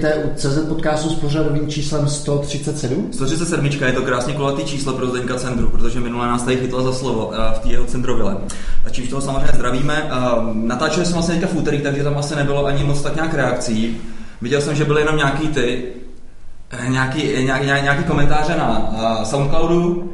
vítejte u CZ podcastu s pořadovým číslem 137. 137 je to krásně kulatý číslo pro Zdenka Centru, protože minule nás tady chytla za slovo eh, v té jeho centrovile. A čímž toho samozřejmě zdravíme. Natáčeli jsme vlastně teďka v úterý, takže tam asi nebylo ani moc tak nějak reakcí. Viděl jsem, že byly jenom nějaký ty, eh, nějaký, nějaký, nějaký komentáře na Soundcloudu,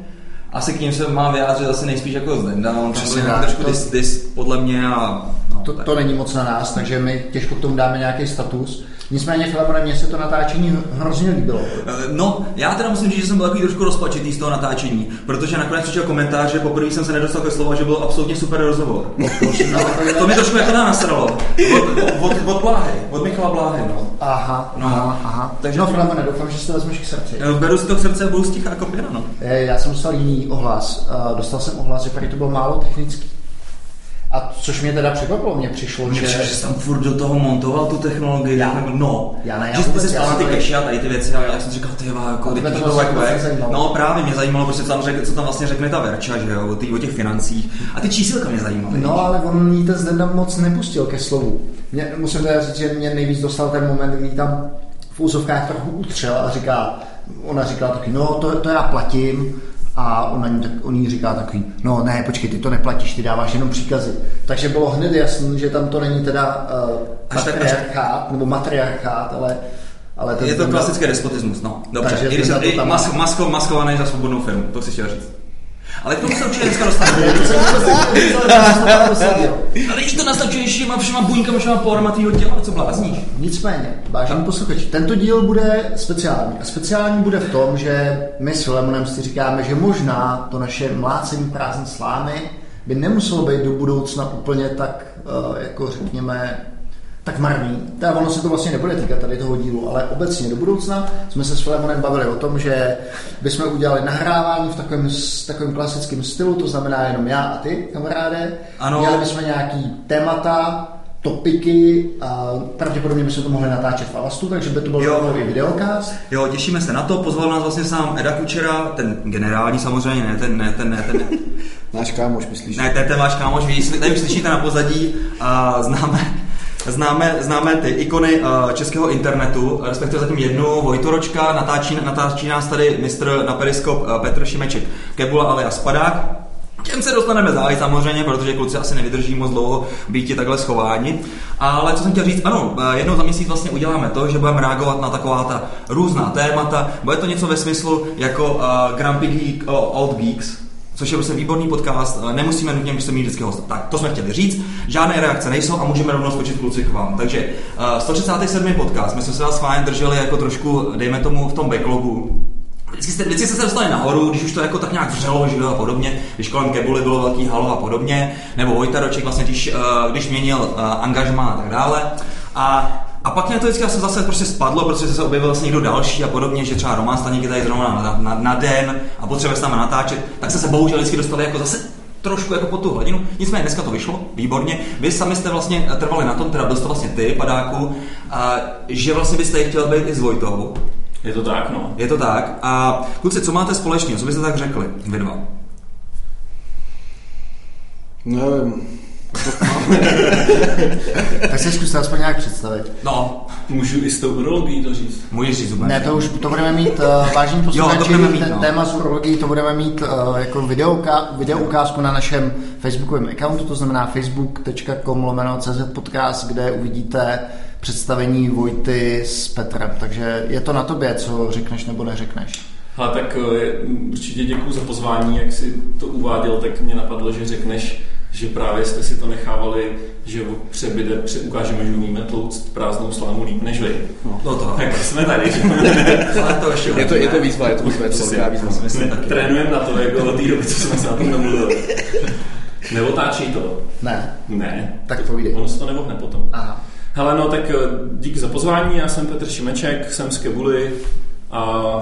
asi k ním se má vyjádřit asi nejspíš jako Zdenda, on tam byl trošku to, dis, dis, podle mě a... No, to, to, není moc na nás, takže my těžko k tomu dáme nějaký status. Nicméně, Filemone, mně se to natáčení hrozně líbilo. Eh, no, já teda musím říct, že jsem byl takový trošku rozpačitý z toho natáčení, protože nakonec přišel komentář, že poprvé jsem se nedostal ke slovo, že byl absolutně super rozhovor. No, to mi trošku jako nasralo. Od, od, od Bláhy, od Michala Bláhy, no. Aha, no. aha, aha. Takže no, Filemone, doufám, že si to vezmeš k srdci. Eh, beru si to k srdci a budu stichá jako pěna, no. Eh, já jsem dostal jiný ohlas. Dostal jsem ohlas, že to bylo málo technický. A což mě teda překvapilo, mě přišlo, mě že... Přišlo, že jsi tam furt do toho montoval tu technologii. Já, no, já ne, já že spal na ty keši a tady ty věci a já jsem říkal, ty jako, ty to, to jako No právě mě zajímalo, protože tam řek, co tam vlastně řekne ta Verča, že jo, o, tý, o těch financích. A ty čísilka mě zajímaly. No, ale on jí ten Zdenda moc nepustil ke slovu. Mě, musím teda říct, že mě nejvíc dostal ten moment, kdy tam v úzovkách trochu utřel a říká, ona říkala taky, no to, to já platím, a on, ní, tak, on jí říká takový, no ne, počkej, ty to neplatíš, ty dáváš jenom příkazy. Takže bylo hned jasné, že tam to není teda uh, matriarchát, nebo matriarchát, ale ale je to klasický despotismus, no. Dobře, Takže i když jsem mas, masko, maskovaný za svobodnou firmu, to si chtěl říct. Ale k tomu se určitě dneska dostaneme. Ale i to naznačuješ těma všema buňkama, všema porama tvýho těla, co blázníš. Nicméně, vážení posluchači, tento díl bude speciální. A speciální bude v tom, že my s Filemonem si říkáme, že možná to naše mlácení prázdné slámy by nemuselo být do budoucna úplně tak, eh, jako řekněme, tak marný. Teda ono se to vlastně nebude týkat tady toho dílu, ale obecně do budoucna jsme se s Filemonem bavili o tom, že bychom udělali nahrávání v takovém, takovém klasickém stylu, to znamená jenom já a ty, kamaráde. Ano. Měli bychom nějaký témata, topiky a pravděpodobně bychom to mohli natáčet v Alastu, takže by to byl nový videokast. Jo, těšíme se na to. Pozval nás vlastně sám Eda Kučera, ten generální samozřejmě, ne ten, ne ten, ne ten. náš kámoš, myslíš? Ne, to je ten váš kámoš, vy tady už slyšíte na pozadí a známe, známe, známe ty ikony uh, českého internetu, respektive zatím jednu, Vojtoročka, natáčí, natáčí nás tady mistr na periskop uh, Petr Šimeček, Kebula alias Spadák, Těm se dostaneme záhy samozřejmě, protože kluci asi nevydrží moc dlouho být takhle schováni. Ale co jsem chtěl říct, ano, eh, jednou za měsíc vlastně uděláme to, že budeme reagovat na taková ta různá témata. Bude to něco ve smyslu jako uh, Grumpy Geek, uh, Old Geeks, což je prostě výborný podcast, nemusíme nutně prostě mít vždycky host. Tak, to jsme chtěli říct, žádné reakce nejsou a můžeme rovnou skočit kluci k vám. Takže uh, 137. podcast, my jsme se vás fajn drželi jako trošku, dejme tomu, v tom backlogu, Vždycky jste, vždycky jste se dostali nahoru, když už to jako tak nějak vřelo, že a podobně, když kolem Kebuly bylo velký halo a podobně, nebo Vojtaroček vlastně, když, uh, když měnil uh, angažmá a tak dále. A a pak mě to vždycky se zase prostě spadlo, protože se objevil vlastně někdo další a podobně, že třeba Roman Staník je tady zrovna na, na, na den a potřebuje se tam natáčet, tak se se bohužel vždycky dostali jako zase trošku jako po tu hladinu. Nicméně dneska to vyšlo, výborně. Vy sami jste vlastně trvali na tom, teda byl to vlastně ty, padáku, a, že vlastně byste chtěl být i s Vojtou. Je to tak, no. Je to tak. A kluci, co máte společného? Co byste tak řekli, vy dva? Nevím. tak se zkuste aspoň nějak představit. No. Můžu i s tou urologií to říct? Můžeš říct Ne, to už to budeme mít, uh, vážení posluchači, no. téma s urologií, to budeme mít uh, jako videouka, video ukázku na našem facebookovém accountu, to znamená facebook.com lomeno cz podcast, kde uvidíte představení Vojty s Petrem. Takže je to na tobě, co řekneš nebo neřekneš. A tak eh, určitě děkuji za pozvání, jak si to uváděl, tak mě napadlo, že řekneš, že právě jste si to nechávali, že přebyde, pře, ukážeme, že umíme tlouct prázdnou slámu líp než vy. No, no to. Tak jsme tady. to ještě je, to, je to výzva, je to výzva, je to výzva. výzva. Trénujeme na to, jako od té doby, co jsme se na tom namluvili. Neotáčí to? Ne. Ne. Tak povídej. Ono se to nevohne potom. Aha. Hele, no tak eh, díky za pozvání, já jsem Petr Šimeček, jsem z Kebuly a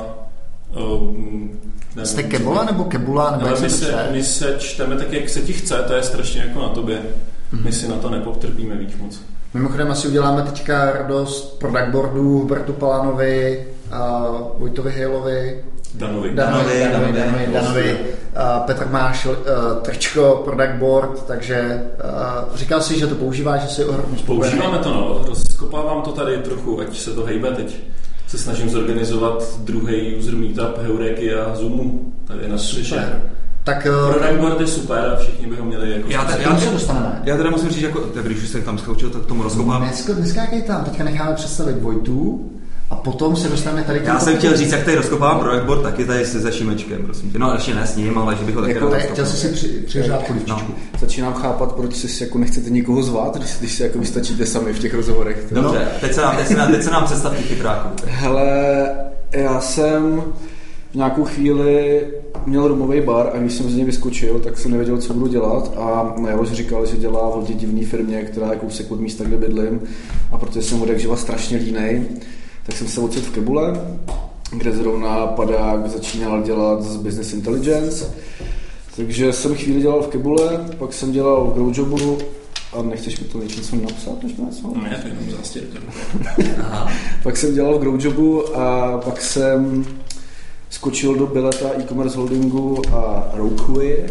um, Jste Kebula nebo Kebula? Nebo ale my, se, my se čteme tak, jak se ti chce, to je strašně jako na tobě. Mm-hmm. My si na to nepoptrpíme víc moc. Mimochodem asi uděláme teďka radost product boardů Hubertu Palánovi, a Vojtovi Hejlovi, Danovi. Danovi, Danovi, Danovi, Danovi, Danovi. A Petr máš uh, tričko, product board, takže uh, říkal si, že to používáš, že si ohromně. Používáme to, no. Rozkopávám to tady trochu, ať se to hejbe teď. Se snažím zorganizovat druhý user meetup Heureky a Zoomu. Tady na. Super. Tak uh, Product board je super a všichni by ho měli jako... Já, te, k já, se dostaneme. já teda musím říct, jako, tak když už se tam skoučil, tak tomu rozkopám. Dneska, dneska jaký tam, teďka necháme představit Vojtu a potom se dostaneme tady k Já jsem chtěl říct, jak tady rozkopávám projekt board, taky tady se Šimečkem, prosím tě. No ještě ne s ním, ale že bych ho taky Jako- Tak chtěl jsi si při, přiřát polivčičku. No. Začínám chápat, proč si jako nechcete nikoho zvát, když, když si jako vystačíte sami v těch rozhovorech. To- Dobře, teď se nám, teď se nám, teď se nám představ těch chytráků. Hele, já jsem v nějakou chvíli měl rumový bar a když jsem z něj vyskočil, tak jsem nevěděl, co budu dělat a Jaroš říkal, že dělá v hodně divné firmě, která je kousek od místa, kde bydlím a protože jsem od jak živa strašně línej, tak jsem se ocitl v Kebule, kde zrovna padák začínal dělat z Business Intelligence. Takže jsem chvíli dělal v Kebule, pak jsem dělal v Growjobu a nechceš mi to něco napsat, než mi něco? Ne, to je jenom zástěrka. Pak jsem dělal v Growjobu a pak jsem skočil do Bileta e-commerce holdingu a Rokeway,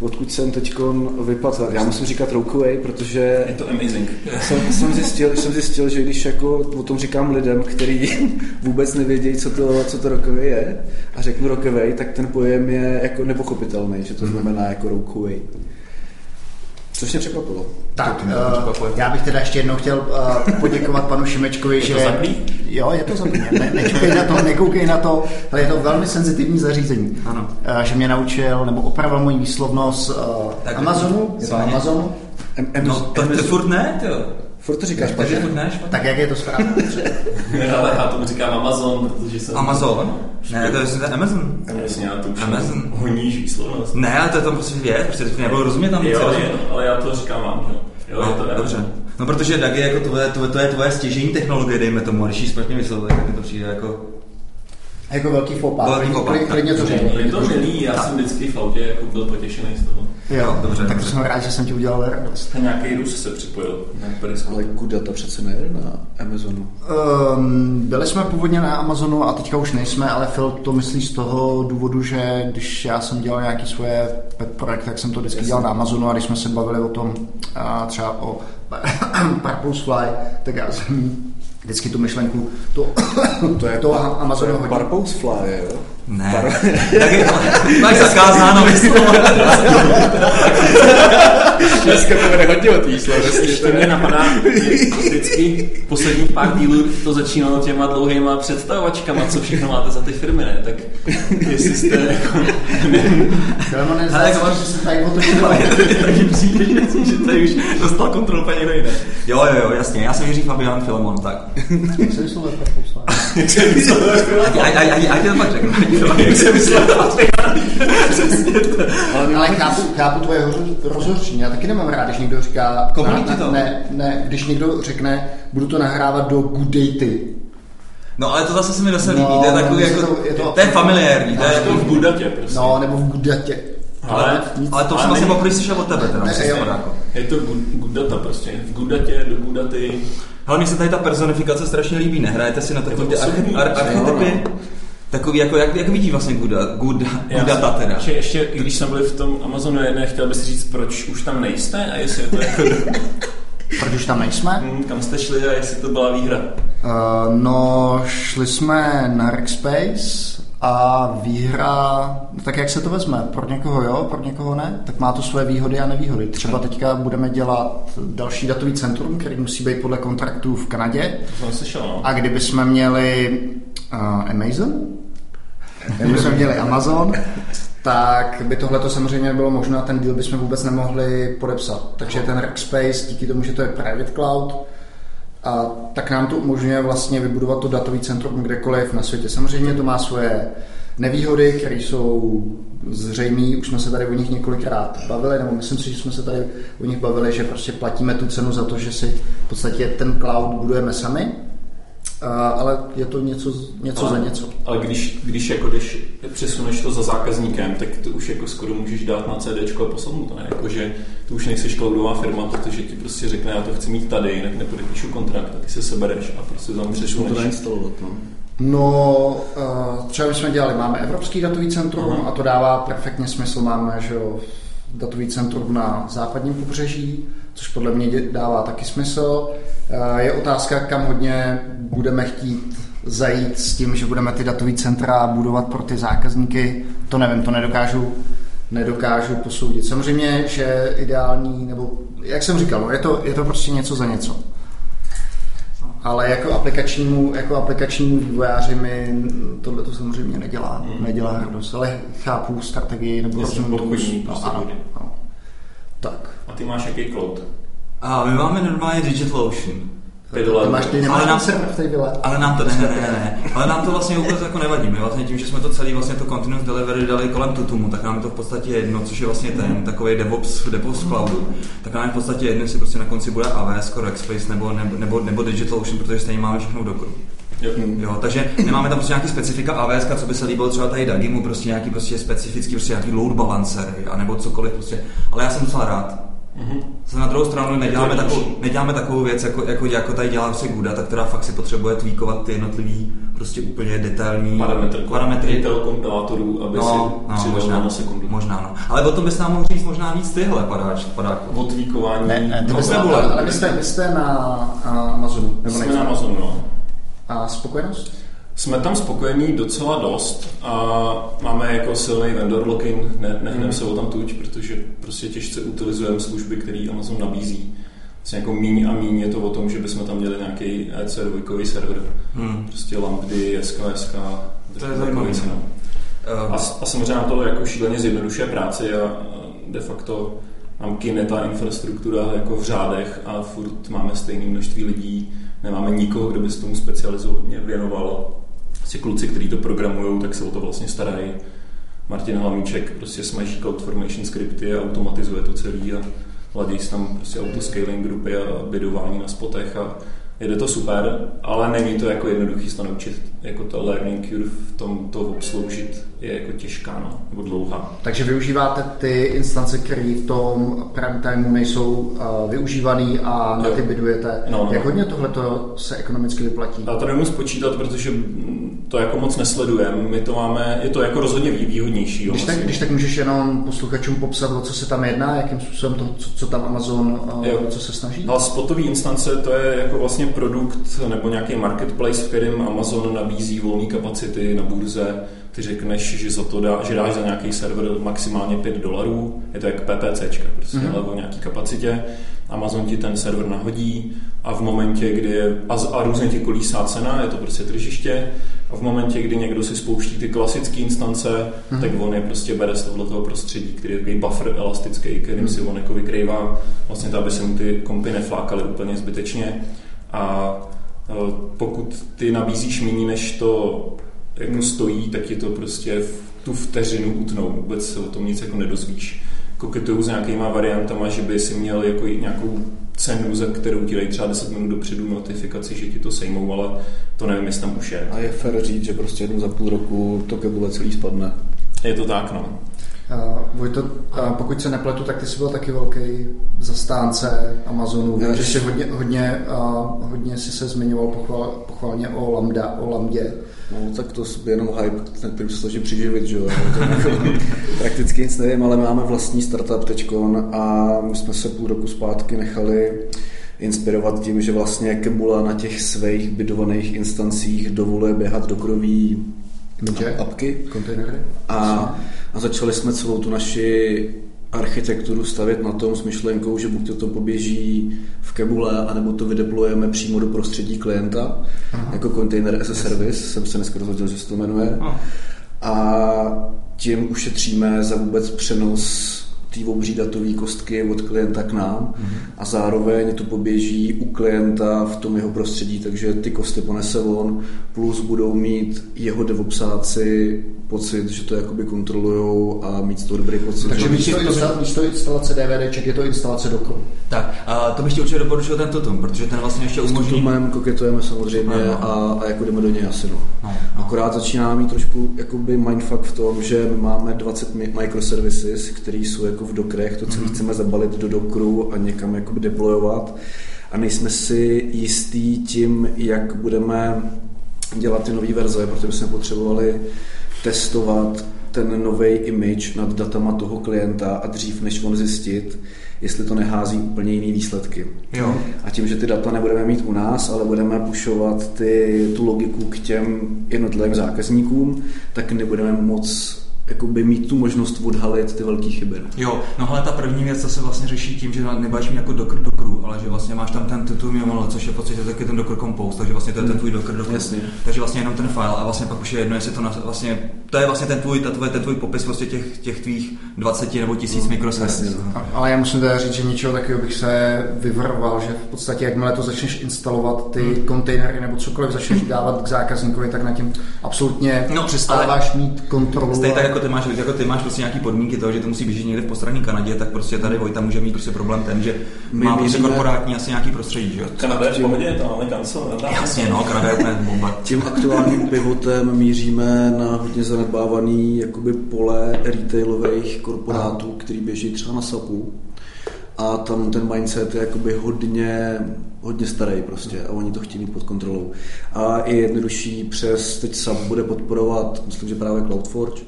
odkud jsem teď vypadl. Já musím říkat Rokeway, protože Je to amazing. jsem, jsem, zjistil, jsem zjistil, že když jako o tom říkám lidem, kteří vůbec nevědějí, co to, co to Rockaway je, a řeknu Rockaway, tak ten pojem je jako nepochopitelný, že to znamená jako Rokeway. Což mě překvapilo. Tak, mě uh, já bych teda ještě jednou chtěl uh, poděkovat panu Šimečkovi, Je že... to zaplý? Jo, je to zaplý. Ne, nečekej na to, nekoukej na to, ale je to velmi senzitivní zařízení. Ano. Uh, že mě naučil, nebo opravil moji výslovnost uh, Tak- Amazonu, je to. Amazonu. Em, em, No, to, to furt ne, jo. Furt to říkáš Takže špatně. ne. Tak jak je to správně? Ale já tomu říkám Amazon, protože jsem... Amazon? Ne, to je to je Amazon. Jasně, já to už Amazon. honíš výslovnost. Ne, ale to je tam prostě věc, prostě teď nebylo rozumět tam nic. Jo, je, ale já to říkám vám, že? Jo, je to No, dobře. No protože DAG je jako tvoje, tvoje, to je tvoje stěžení technologie, dejme tomu, a když ji špatně vyslovuje, tak mi to přijde jako... jako velký fopa. Velký fopa, Klidně- to tak. řekni. Je to milý, já jsem vždycky v autě jako byl potěšený z toho. Jo, Dobře, tak to jsem rád, že jsem ti udělal radost. A nějaký Rus se připojil. Ale Kuda to přece nejde na Amazonu. Um, byli jsme původně na Amazonu a teďka už nejsme, ale Phil to myslí z toho důvodu, že když já jsem dělal nějaký svoje pet projekt, tak jsem to vždycky dělal na Amazonu a když jsme se bavili o tom a třeba o Purpose Fly, tak já jsem vždycky tu myšlenku to, to je to Amazonu hodil. Purpose Fly, jo? Ne. Tak je, máš zakázáno vyslovovat. Dneska povede hodně o výslov, Ještě mě napadá, vždycky posledních pár dílů to začínalo těma dlouhýma představovačkama, co všechno máte za ty firmy, ne? Tak jestli jste jako... Filemone, Ale jak zdá se, máš- že se tady otočil. Mně přijde, že, že tady už dostal kontrolu úplně někdo jiný. Jo, jo, jo, jasně, já jsem Jiří Fabián Filemon, tak. Jak se to pak řeknu. Jak jsem myslel, Ale chápu, chápu tvoje hoř- rozhořčení. Já taky nemám rád, když někdo říká... Komu ti to? Ne, ne, když někdo řekne, budu to nahrávat do good datey. No ale to zase se mi zase No, líbí, to je takový mně se jako, to- je to- to je familiární, to je je, to v Budatě prostě. No, nebo v good datě. Ale, ale to ale jsem vlastně není- poprvé slyšel od tebe, teda, Ne, jako. Je to good, good data prostě. V Gudatě, do Gudaty. Hele, mně se tady ta personifikace strašně líbí, nehrajete si na takové ty osobní. archy- ar- archetypy? Takový, jako, jak, jak vidí vlastně Guda, Guda, Gudata teda. Ještě, ještě, když jsme byli v tom Amazonu jedné, chtěl bych si říct, proč už tam nejste a jestli je to jako, Proč už tam nejsme? hm, kam jste šli a jestli to byla výhra. Uh, no, šli jsme na Rackspace a výhra, tak jak se to vezme? Pro někoho jo, pro někoho ne? Tak má to své výhody a nevýhody. Třeba teďka budeme dělat další datový centrum, který musí být podle kontraktů v Kanadě. To jsem slyšel, no. A kdyby jsme měli uh, Amazon, kdyby jsme měli Amazon, tak by tohle to samozřejmě nebylo možné a ten deal bychom vůbec nemohli podepsat. Takže ten Rackspace, díky tomu, že to je private cloud, a tak nám to umožňuje vlastně vybudovat to datový centrum kdekoliv na světě. Samozřejmě to má svoje nevýhody, které jsou zřejmé, už jsme se tady o nich několikrát bavili, nebo myslím si, že jsme se tady o nich bavili, že prostě platíme tu cenu za to, že si v podstatě ten cloud budujeme sami. Ale je to něco, něco ale, za něco. Ale když, když jako když přesuneš to za zákazníkem, tak to už jako skoro můžeš dát na CD a poslat mu to, ne? Jako, že ty už nejsi cloudová firma, protože ti prostě řekne, já to chci mít tady, jinak nepodepíšu kontrakt a ty se sebereš a prostě tam přesuneš. to nainstalovat, no. No, třeba my jsme dělali, máme Evropský datový centrum Aha. a to dává perfektně smysl. Máme že jo, datový centrum na západním pobřeží, což podle mě dává taky smysl. Je otázka, kam hodně budeme chtít zajít s tím, že budeme ty datové centra budovat pro ty zákazníky. To nevím, to nedokážu, nedokážu posoudit. Samozřejmě, že ideální, nebo jak jsem říkal, no, je, to, je to prostě něco za něco ale jako aplikačnímu, jako aplikačnímu vývojáři mi tohle to samozřejmě nedělá, mm. nedělá radost, ale chápu strategii nebo rozumím tomu. No, ano, ano. Tak. A ty máš jaký cloud? A my máme normálně DigitalOcean. Ty máš, ty nemáš ale nám, v té vile. Ale nám to, ne, ne, ne, ne, ale nám to vlastně vůbec jako nevadí. My vlastně tím, že jsme to celý vlastně to continuous delivery dali kolem Tutumu, tak nám to v podstatě jedno, což je vlastně ten takový DevOps, DevOps cloudu, tak nám je v podstatě jedno, jestli prostě na konci bude AWS, Rackspace nebo, nebo, nebo, nebo DigitalOcean, protože stejně máme všechno do kruhu. Jo. jo. takže nemáme tam prostě nějaký specifika AWS, co by se líbilo třeba tady Dagimu, prostě nějaký prostě specifický, prostě nějaký load balancer, nebo cokoliv prostě. Ale já jsem docela rád, Mm-hmm. Na druhou stranu neděláme, takovou, neděláme takovou věc, jako, jako, jako tady dělá prostě Guda, která fakt si potřebuje tweakovat ty jednotlivý prostě úplně detailní parametry, parametry. kompilátorů, aby no, si no, možná, sekundu. Možná, no. Ale o tom bys nám mohl říct možná víc tyhle padáč, padáku. O tweakování. Ne, ne, to no, ale, ale vy jste, vy jste na Amazonu. Nebo Jsme na Amazonu, no. A spokojenost? Jsme tam spokojení docela dost a máme jako silný vendor lock-in, ne, nehneme mm. se o tam tuč, protože prostě těžce utilizujeme služby, které Amazon nabízí. Vlastně jako míň a míň je to o tom, že bychom tam měli nějaký EC2 server, mm. prostě Lambdy, SKS, to je zajímavé. No. A, a samozřejmě nám to jako šíleně zjednodušuje práci a de facto nám kyne ta infrastruktura jako v řádech a furt máme stejné množství lidí, nemáme nikoho, kdo by se tomu specializovaně věnoval prostě kluci, kteří to programují, tak se o to vlastně starají. Martin Hlavníček prostě smaží CloudFormation skripty a automatizuje to celý a ladí tam prostě autoscaling grupy a bydování na spotech a jede to super, ale není to jako jednoduchý se to naučit. Jako ta learning curve v tom to obsloužit je jako těžká no, nebo dlouhá. Takže využíváte ty instance, které v tom prime timeu nejsou uh, využívaný a na ty bydujete. No, no. Jak hodně tohle se ekonomicky vyplatí? Já to nemůžu spočítat, protože to jako moc nesledujeme. My to máme, je to jako rozhodně výhodnější. Jo, když, tak, když tak můžeš jenom posluchačům popsat, o co se tam jedná, jakým způsobem to, co, co tam Amazon, uh, jo. co se snaží? A spotový instance to je jako vlastně produkt nebo nějaký marketplace, v kterém Amazon nabízí volné kapacity na burze. Ty řekneš, že, za to dá, že dáš za nějaký server maximálně 5 dolarů, je to jak PPC, prostě, mm-hmm. ale o nějaký kapacitě. Amazon ti ten server nahodí a v momentě, kdy je, a, a různě ti kolísá cena, je to prostě tržiště, a v momentě, kdy někdo si spouští ty klasické instance, hmm. tak on je prostě bere z tohoto prostředí, který je takový buffer elastický, kterým hmm. si on jako vykrývá, vlastně to, aby se mu ty kompy neflákaly úplně zbytečně. A e, pokud ty nabízíš méně, než to jako hmm. stojí, tak je to prostě v tu vteřinu utnou. Vůbec se o tom nic jako nedozvíš. Koketuju s nějakýma variantama, že by si měl jako nějakou cenu, za kterou ti dají třeba 10 minut dopředu notifikaci, že ti to sejmou, ale to nevím, jestli tam už je. A je fér říct, že prostě jednou za půl roku to kebule celý spadne. Je to tak, no. Uh, Vojto, uh, pokud se nepletu, tak ty jsi byl taky velký zastánce Amazonu. Vím, že jsi hodně, hodně, uh, hodně si se zmiňoval pochval, pochválně o Lambda, o Lambdě. No, tak to je jenom hype, na kterým se snaží přiživit, že jo. Prakticky nic nevím, ale máme vlastní startup teďkon a my jsme se půl roku zpátky nechali inspirovat tím, že vlastně Kebula na těch svých bydovaných instancích dovoluje běhat do kroví apky. Kontejnery. A, a začali jsme celou tu naši architekturu stavět na tom s myšlenkou, že buď to poběží v Kebule, anebo to vydeployujeme přímo do prostředí klienta, Aha. jako container as a service, jsem se dneska rozhodl, že se to jmenuje. Aha. A tím ušetříme za vůbec přenos té obří datové kostky od klienta k nám a zároveň to poběží u klienta v tom jeho prostředí, takže ty kosty ponese on, plus budou mít jeho devopsáci pocit, že to jakoby kontrolujou a mít z toho dobrý pocit. Takže že- místo, instala, místo instalace DVDček je to instalace Dockru. Tak, a to bych ti určitě doporučil ten Tutum, protože ten vlastně ještě S umožní... Tutumem koketujeme samozřejmě Ano. a, a jako jdeme do něj asi no. No, no. Akorát začíná mít trošku jakoby mindfuck v tom, že my máme 20 mi- microservices, které jsou jako v Dockerech, to celé chceme zabalit do Dockeru a někam jakoby deployovat a nejsme si jistí tím, jak budeme dělat ty nové verze, protože jsme potřebovali testovat ten nový image nad datama toho klienta a dřív než on zjistit, jestli to nehází úplně jiný výsledky. Jo. A tím, že ty data nebudeme mít u nás, ale budeme pušovat ty, tu logiku k těm jednotlivým zákazníkům, tak nebudeme moc jakoby mít tu možnost odhalit ty velké chyby. Jo, no ale ta první věc, to se vlastně řeší tím, že nebudeš mít jako Docker Dockeru, ale že vlastně máš tam ten titul YAML, což je v podstatě taky ten Docker Compose, takže vlastně to je ten tvůj Docker Docker. Jasně. Takže vlastně jenom ten file a vlastně pak už je jedno, jestli to na, vlastně, to je vlastně ten tvůj, ta tvoje, ten tvůj popis prostě těch, těch tvých 20 nebo tisíc No, mikroservisů. jasně, no. Ale já musím teda říct, že ničeho takového bych se vyvaroval, že v podstatě jakmile to začneš instalovat, ty Hmm. kontejnery nebo cokoliv začneš dávat k zákazníkovi, tak na tím absolutně No, přestáváš mít kontrolu. Stejně tak jako ty máš, jako ty máš prostě nějaký podmínky toho, že to musí běžet někde v postranní Kanadě, tak prostě tady Vojta může mít prostě problém ten, že My má prostě korporátní asi nějaký prostředí, že jo? Kanada je v pohodě, tam máme kancel. Jasně, no, Kanada je úplně bomba. Tím aktuálním pivotem míříme na hodně zanedbávaný jakoby pole retailových korporátů, který běží třeba na SAPu. A tam ten mindset je jakoby hodně, hodně starý prostě a oni to chtějí mít pod kontrolou. A je jednodušší přes, teď SAP bude podporovat, myslím, že právě CloudForge,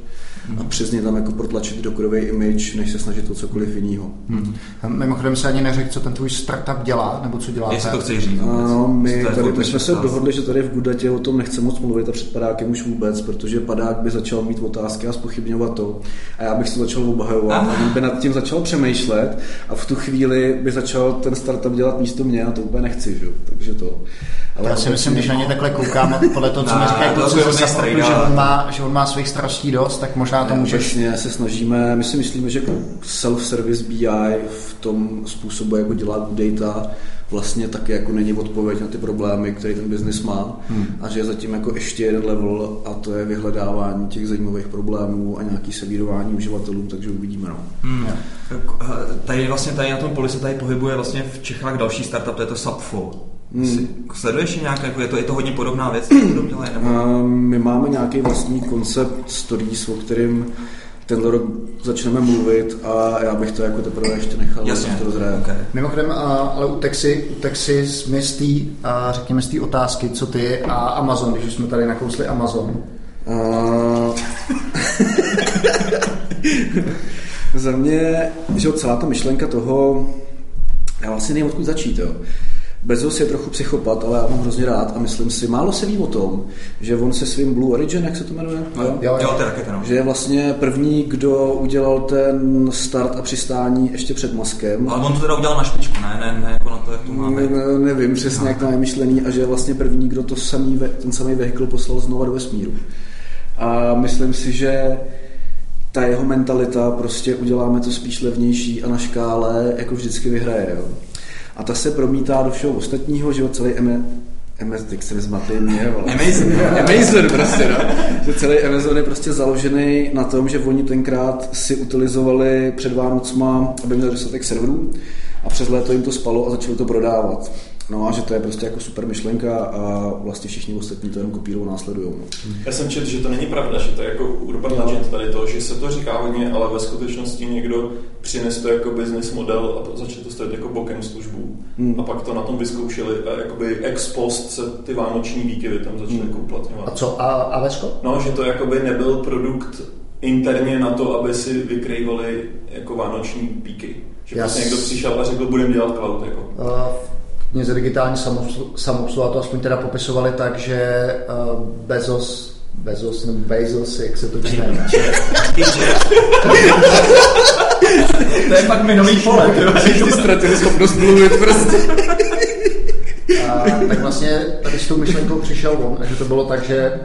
a přes ně tam jako protlačit dokurový image, než se snažit o cokoliv jiného. Hmm. Mimochodem se ani neřekl, co ten tvůj startup dělá, nebo co děláte. Jestli to chceš říct. No, Co my, to tady, my jsme se dohodli, že tady v Gudatě o tom nechce moc mluvit a před padákem už vůbec, protože padák by začal mít otázky a spochybňovat to. A já bych se začal obhajovat Aha. a on by nad tím začal přemýšlet a v tu chvíli by začal ten startup dělat místo mě a to úplně nechci, že? jo. takže to. Ale já si myslím, když na ně takhle koukám, podle toho, co mi říkají to kluci ze strejda. že on, má, že on má svých starostí dost, tak možná to můžeš... Obecně se snažíme, my si myslíme, že self-service BI v tom způsobu, jako dělá Good Data, vlastně taky jako není odpověď na ty problémy, které ten biznis má hmm. a že je zatím jako ještě jeden level a to je vyhledávání těch zajímavých problémů a nějaký servírování uživatelů, takže uvidíme. No. Hmm. Tady vlastně tady na tom poli se tady pohybuje vlastně v Čechách další startup, to je to Subflow. Hmm. Sleduješ nějak, jako je to, je to hodně podobná věc, dělají, nebo? A my máme nějaký vlastní koncept stories, o kterým tenhle rok začneme mluvit a já bych to jako teprve ještě nechal, Jasně, to rozhraje. okay. Mimochodem, a, ale u Texy, u Texy jsme z té, a, řekněme, z té otázky, co ty a Amazon, když už jsme tady nakousli Amazon. A... Za mě, že celá ta myšlenka toho, já vlastně nevím, odkud začít, jo. Bezos je trochu psychopat, ale já mám hrozně rád a myslím si, málo se ví o tom, že on se svým Blue Origin, jak se to jmenuje? No, jo, Jo, jo, raketa, no. Že je vlastně první, kdo udělal ten start a přistání ještě před Maskem. Ale on to teda udělal na špičku, ne, ne, ne jako na to, jak to má být. Ne, nevím přesně, jak to je myšlený a že je vlastně první, kdo to samý, ve- ten samý vehikl poslal znova do vesmíru. A myslím si, že ta jeho mentalita, prostě uděláme to spíš levnější a na škále jako vždycky vyhraje. Jo. A ta se promítá do všeho ostatního, že jo, celý M- MS, teď se nezmatej mě. Amazon. Amazon prostě, no. Že celý Amazon je prostě založený na tom, že oni tenkrát si utilizovali před Vánocma, aby měli dostatek serverů a přes léto jim to spalo a začali to prodávat. No a že to je prostě jako super myšlenka a vlastně všichni ostatní to jenom kopírují a následují. No. Já jsem četl, že to není pravda, že to je jako urban Jo. legend tady to, že se to říká hodně, ale ve skutečnosti někdo přines to jako business model a začne to stavit jako bokem službu. Hmm. A pak to na tom vyzkoušeli a jakoby ex post se ty vánoční výkyvy tam začaly Hmm. jako uplatňovat. A co, a, a Vesko? No, že to jakoby nebyl produkt interně na to, aby si vykrývali jako vánoční píky. Že Já vlastně s- někdo přišel a řekl, budeme dělat cloud. Jako. Uh, v knize digitální samoobslu- samoobsluha to aspoň teda popisovali tak, že uh, Bezos, Bezos nebo Bezos, jak se to čte, To je fakt minový pole, Ty ztratili schopnost mluvit prostě. A, tak vlastně tady s tou myšlenkou přišel on, a že to bylo tak, že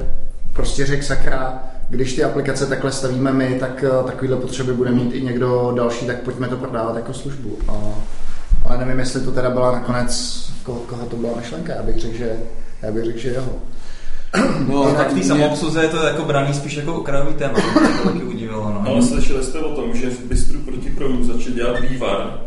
prostě řekl sakra, když ty aplikace takhle stavíme my, tak eh, takovýhle potřeby bude mít i někdo další, tak pojďme to prodávat jako službu. A, ale nevím, jestli to teda byla nakonec, koho, koho to byla myšlenka, já bych řekl, že, já bych řekl, že jeho. No, Jinak tak v té mě- samoobsluze je to jako braný spíš jako okrajový téma. To mě to taky udivilo. No. Ale slyšeli jste o tom, že v Bystru proti proudu začali dělat vývar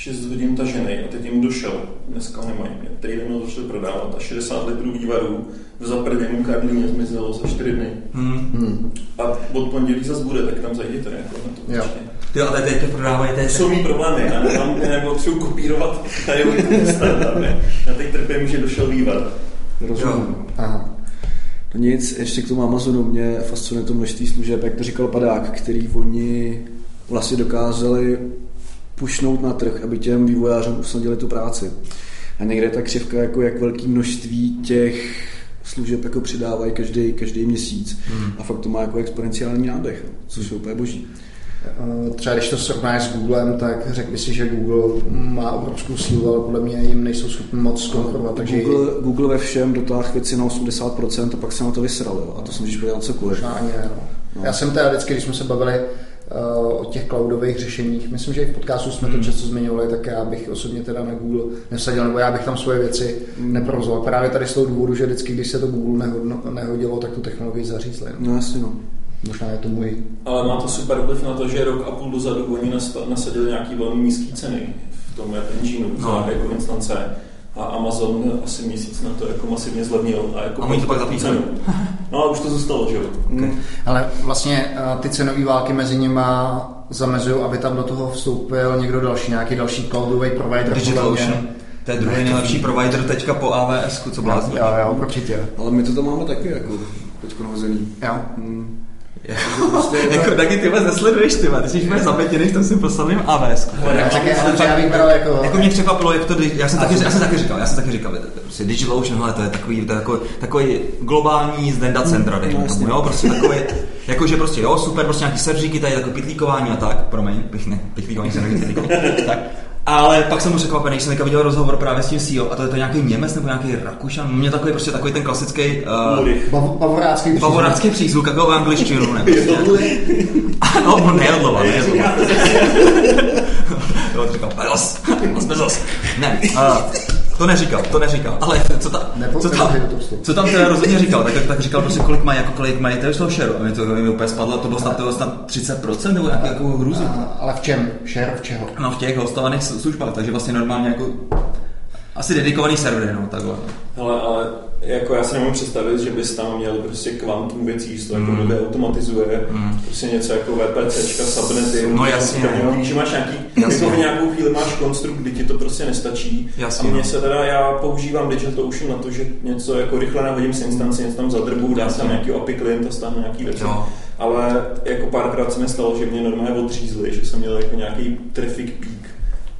6 hodin tažený a teď jim došel, dneska ho nemají, týden ho začali prodávat a 60 litrů vývarů v zaprděném Karlíně zmizelo za 4 dny. Hmm. Hmm. A od pondělí zase bude, tak tam zajděte jako na to Jo. Ty ale teď to prodávají, to jsou mý problémy, já nemám, já nepotřebuji kopírovat tady. Já teď trpím, že došel vývar. Rozumím. Aha. No nic, ještě k tomu Amazonu mě fascinuje to množství služeb, jak to říkal Padák, který oni vlastně dokázali pušnout na trh, aby těm vývojářům usnadili tu práci. A někde je ta křivka, jako jak velké množství těch služeb jako přidávají každý, každý měsíc. Hmm. A fakt to má jako exponenciální no, což je úplně boží. Třeba když to srovnáš s Googlem, tak řekl by si, že Google má obrovskou sílu, ale podle mě jim nejsou schopni moc konkurovat. Takže Google, Google ve všem dotáhl věci na 80% a pak se na to vysral, jo. a to se můžeš podívat na cokoliv. Možná ani no. No. Já jsem teda vždycky, když jsme se bavili o těch cloudových řešeních, myslím, že i v podcastu jsme to často zmiňovali, tak já bych osobně teda na Google nesadil, nebo já bych tam svoje věci neprovozoval. Právě tady z toho důvodu, že vždycky, když se to Google nehodno, nehodilo, tak tu technologii zařízli. No. No jasně no. Možná je to můj. Ale má to super vliv na to, že rok a půl dozadu oni nasadili nějaký velmi nízký ceny v tom za No. jako instance. A Amazon asi měsíc na to jako masivně zlevnil. A, jako A oni to pak zapíchali. cenu. No a už to zůstalo, že jo? Mm. Ale vlastně uh, ty cenové války mezi nima zamezují, aby tam do toho vstoupil někdo další, nějaký další cloudový provider. Digital. Ocean. To je druhý nejlepší provider teďka po AWS, co blázní. Jo, jo, určitě. Ale my to tam máme taky jako teď nahozený. Jo. Mm. jako, taky ty vás nesleduješ, ty ty jsi úplně zapětěný v tom svým bych bral jako... Jako mě překvapilo, jak to, já jsem, taky, já jsem taky říkal, já jsem taky říkal, prostě Digital Ocean, hele, to je takový, to je takový, takový globální zdenda centra, dejme No, tomu, jo, prostě takový, jakože prostě jo, super, prostě nějaký seržíky, tady takový pitlíkování a tak, promiň, pitlíkování jsem neví, tak, ale pak jsem mu překvapený, když jsem teďka viděl rozhovor právě s tím CEO, a to je to nějaký Němec nebo nějaký Rakušan, mě takový prostě takový ten klasický uh. Bav- Bavorácký přízvuk. bavorácký přízvuk, jako v angličtinu, ne? Prostě. Ano, on nejedlova, nejedlova. Jo, to říkal, Bezos, Bezos, Bezos. Ne, uh, to neříkal, to neříkal, ale co, ta, Nebo- co, tam, co tam teda rozhodně říkal, tak, tak říkal prostě, kolik mají, jako kolik mají toho toho shareu. A mi to mi úplně spadlo, to bylo snad, to bylo snad 30% nebo nějaký jako hruzu. A, ale v čem? Share v čeho? No v těch hostovaných službách, takže vlastně normálně jako asi dedikovaný servery, no takhle. Hele, ale jako já si nemůžu představit, že bys tam měl prostě kvantum věcí, že to jako Mm. mm. automatizuje, Mm. prostě něco jako VPCčka, subnety, No jasně, úplně, no. že máš nějaký, Jasně. jako v nějakou chvíli máš konstrukt, kdy ti to prostě nestačí. Jasně, a mně no. se teda, já používám Digital Ocean na to, že něco jako rychle nahodím z instanci, něco tam zadrbu, dám tam nějaký API klient a stáhnu nějaký věci. Jo. Ale jako párkrát se mi stalo, že mě normálně odřízli, že jsem měl jako nějaký traffic peak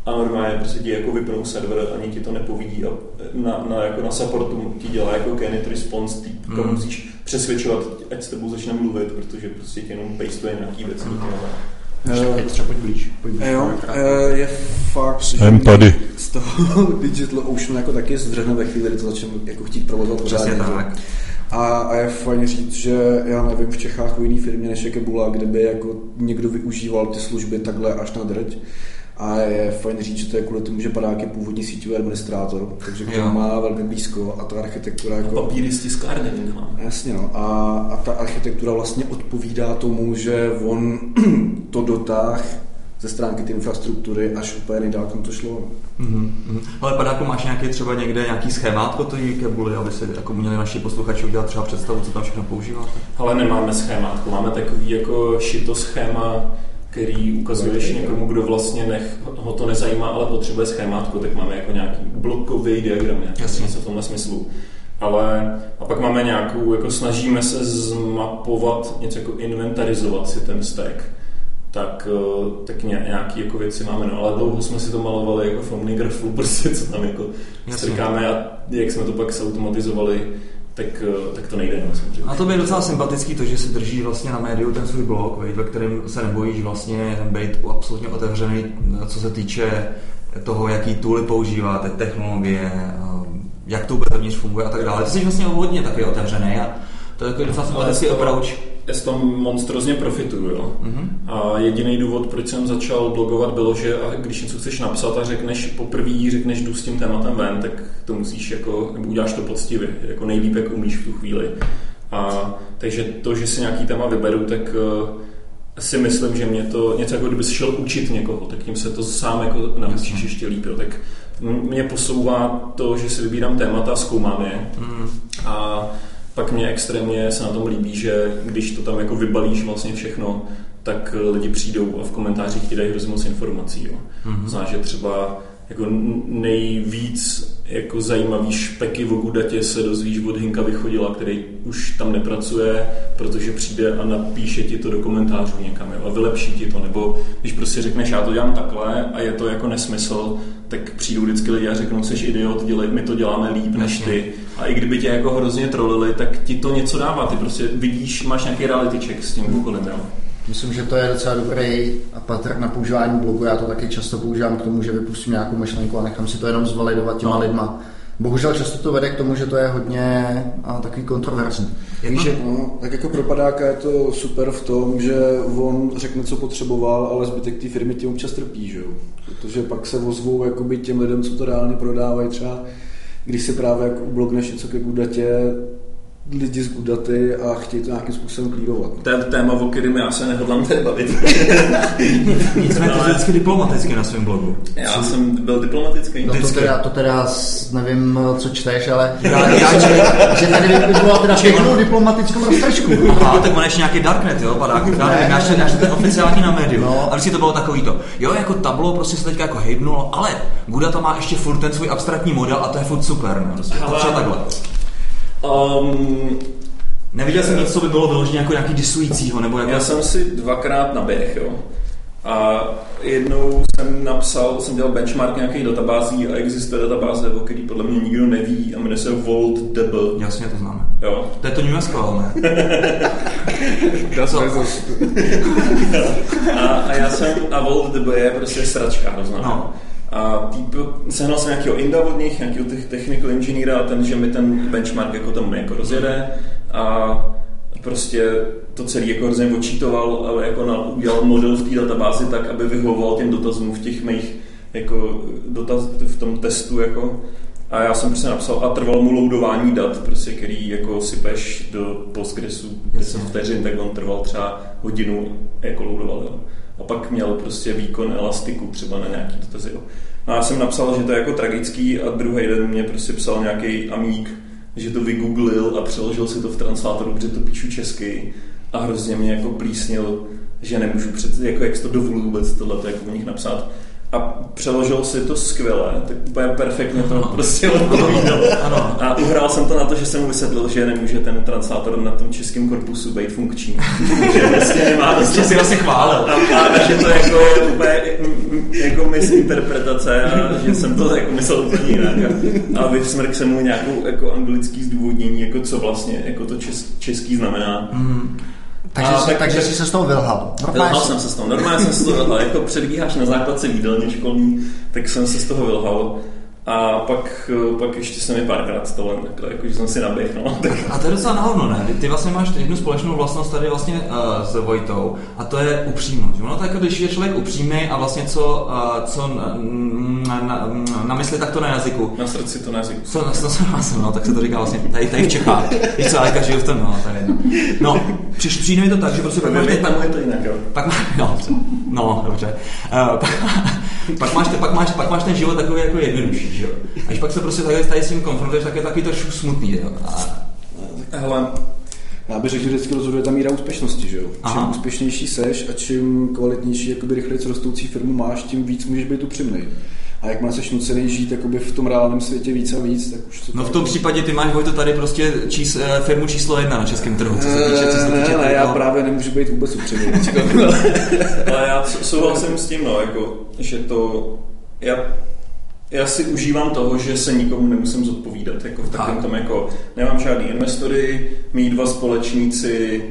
a normálně prostě ti jako vypnou server, ani ti to nepovidí a na, na, jako na supportu ti dělá jako candidate response, ty Mm. mm. musíš přesvědčovat, ať s tebou začne mluvit, protože prostě ti jenom pastuje nějaký věci do toho. Ještě třeba pojď blíž. Pojď blíž Jo, párkrát. eh, je fakt, Jsem že tady. z toho Digital Ocean jako taky zdřhne ve chvíli, kdy to začne jako chtít provozovat pořádně, tak. A, a je fajn říct, že já nevím v Čechách o jiný firmě než je Kebula, kde by jako někdo využíval ty služby takhle až na drť. A je fajn říct, že to je kvůli tomu, že Padák je původní síťový administrátor, takže k tomu má velmi blízko a ta architektura jako... Papíry z tiskárny. Jasně no. A, a ta architektura vlastně odpovídá tomu, že on to dotáh ze stránky té infrastruktury až úplně nejdál, kam to šlo. Mhm, mhm. Ale padáku máš nějaký třeba někde nějaký schémátko to kebuly, aby si jako měli naši posluchači udělat třeba představu, co tam všechno používáte? Ale nemáme schémátko, máme takový jako šito schéma, který ukazuješ někomu, kdo vlastně nech, ho to nezajímá, ale potřebuje schémátko, tak máme jako nějaký blokový diagram, nějaký Jasně. něco v tomhle smyslu. Ale a pak máme nějakou, jako snažíme se zmapovat, něco jako inventarizovat si ten stack. Tak, eh, tak ně- nějaký jako věci máme, no, ale dlouho jsme si to malovali jako v Omnigrafu, prostě co tam jako strkáme a jak jsme to pak zautomatizovali, tak, eh, tak to nejde, no, samozřejmě. A to je docela sympatický to, že si drží vlastně na médiu ten svůj blog, veď, ve kterém se nebojíš vlastně být absolutně otevřený, co se týče toho, jaký tooly používáte, technologie, um, jak to vůbec vevnitř funguje a tak dále. Ty jsi vlastně hodně takový otevřený a to je takový docela sympatický approach. Já z toho monstrozně profituju. Jo? Mm-hmm. A jediný důvod, proč jsem začal blogovat, bylo, že když něco chceš napsat a řekneš poprvé, řekneš jdu s tím tématem ven, tak to musíš jako, nebo uděláš to poctivě, jako nejlíp, jak umíš v tu chvíli. A takže to, že si nějaký téma vyberu, tak uh, si myslím, že mě to něco jako kdyby šel učit někoho, tak tím se to sám jako naučíš ještě líp. Jo. Tak mě posouvá to, že si vybírám témata, zkoumám je mm. a pak mě extrémně se na tom líbí, že když to tam jako vybalíš vlastně všechno, tak lidi přijdou a v komentářích ti dají hrozně moc informací. Jo. Mm-hmm. Znáš, že třeba jako nejvíc jako zajímavý špeky o Gudatě se dozvíš od Hinka Vychodila, který už tam nepracuje, protože přijde a napíše ti to do komentářů někam jo, a vylepší ti to. Nebo když prostě řekneš, já to dělám takhle a je to jako nesmysl, tak přijdou vždycky lidi a řeknou, jsi idiot, dělej, my to děláme líp než ty. A i kdyby tě jako hrozně trolili, tak ti to něco dává. Ty prostě vidíš, máš nějaký reality check s tím okolím. Jo. Myslím, že to je docela dobrý patr na používání blogu. Já to taky často používám k tomu, že vypustím nějakou myšlenku a nechám si to jenom zvalidovat těma no. lidma. Bohužel často to vede k tomu, že to je hodně a, takový kontroverzní. Že, no, tak jako pro padáka je to super v tom, že on řekne, co potřeboval, ale zbytek té firmy tím občas trpí, že? protože pak se ozvou jakoby těm lidem, co to reálně prodávají, třeba když si právě jako blogneš něco ke Gudatě, lidi z Gudaty a chtějí to nějakým způsobem klírovat. To je téma, o kterém já se nehodlám tady bavit. Nicméně to vždycky diplomaticky na svém blogu. Já jsem byl diplomatický. No to teda, to teda nevím, co čteš, ale já, já že, že tady vypůjdu teda pěknou diplomatickou roztržku. Aha, tak on ještě nějaký darknet, jo, padák. Ne, já ještě, ještě ten oficiální na médiu. No. A vždycky to bylo takový to. Jo, jako tablo prostě se teďka jako hejbnulo, ale Gudata má ještě furt ten svůj abstraktní model a to je furt super. Ne? Prostě, ale, takhle. Um, Neviděl jsem nic, co by bylo vyloženě jako nějaký disujícího, nebo jako... Já jsem si dvakrát naběh, jo. A jednou jsem napsal, jsem dělal benchmark nějakých databází a existuje databáze, o který podle mě nikdo neví a jmenuje se VaultDB. Jasně, to známe. Jo. To je to New SQL, ne? a, a, já jsem, a VaultDB je prostě sračka hrozná. No. A týp, sehnal jsem nějakého Inda od nich, nějakého technical engineera a ten, že mi ten benchmark jako tam jako rozjede a prostě to celý jako hrozně očítoval a jako na, udělal model v té databázi tak, aby vyhovoval těm dotazům v těch mých jako dotaz, v tom testu jako a já jsem prostě napsal a trval mu loadování dat, prostě, který jako sypeš do Postgresu 10 vteřin, tak on trval třeba hodinu jako loadoval. Jo a pak měl prostě výkon elastiku třeba na nějaký dotazy. No a já jsem napsal, že to je jako tragický a druhý den mě prostě psal nějaký amík, že to vygooglil a přeložil si to v translátoru, protože to píšu česky a hrozně mě jako plísnil, že nemůžu před, jako jak to dovoluji vůbec tohle jako u nich napsat a přeložil si to skvěle, tak úplně perfektně to prostě odpovídal. A uhrál jsem to na to, že jsem mu vysvětlil, že nemůže ten translátor na tom českém korpusu být funkční. že vlastně nemá prostě si vlastně chválil. A, a, že to jako úplně jako misinterpretace a že jsem to jako myslel úplně jinak. A, a vysmrk jsem mu nějakou jako anglický zdůvodnění, jako co vlastně jako to čes, český znamená. Mm. Takže, a, jsi, tak, takže jsi se z toho vylhal. Vylhal jsem se z toho. Normálně jsem se z toho vylhal. Jako předbíháš na základce výdelně školní, tak jsem se z toho vylhal. A pak, pak ještě se mi párkrát stalo takhle, jako, že jsem si naběh, no. Tak. A to je docela nahovno, ne? Ty vlastně máš jednu společnou vlastnost tady vlastně uh, s Vojtou a to je upřímnost. Ono to jako, když je člověk upřímný a vlastně co, uh, co na, na, na, na, mysli, tak to na jazyku. Na srdci to na jazyku. Co, na, no, no, tak se to říká vlastně tady, tady v Čechách. Víš co, ale každý v tom, no, tady. No, přiš, přijde mi to tak, že prostě pak máš... Tam je to jinak, jo. Pak, no, no, dobře. Uh, pak, pak, máš, pak, máš, pak máš ten život takový jako jednodušší, že jo. A když pak se prostě tady, tady s tím konfrontuješ, tak je taky trošku smutný, jo. A, Hele, já bych řekl, že vždycky rozhoduje ta míra úspěšnosti, že jo? Čím úspěšnější seš a čím kvalitnější, jakoby rychleji rostoucí firmu máš, tím víc můžeš být upřímný. A jak máš seš nucený žít jakoby v tom reálném světě víc a víc, tak už to No v tom případě ty máš Vojto tady prostě čís, eh, firmu číslo jedna na českém trhu, co se týče, co se týče ne, ne, já právě nemůžu být vůbec upřímný. Ale já souhlasím s tím, no, jako, že to, já já si užívám toho, že se nikomu nemusím zodpovídat. Jako v takovém tom, jako nemám žádný investory, mý dva společníci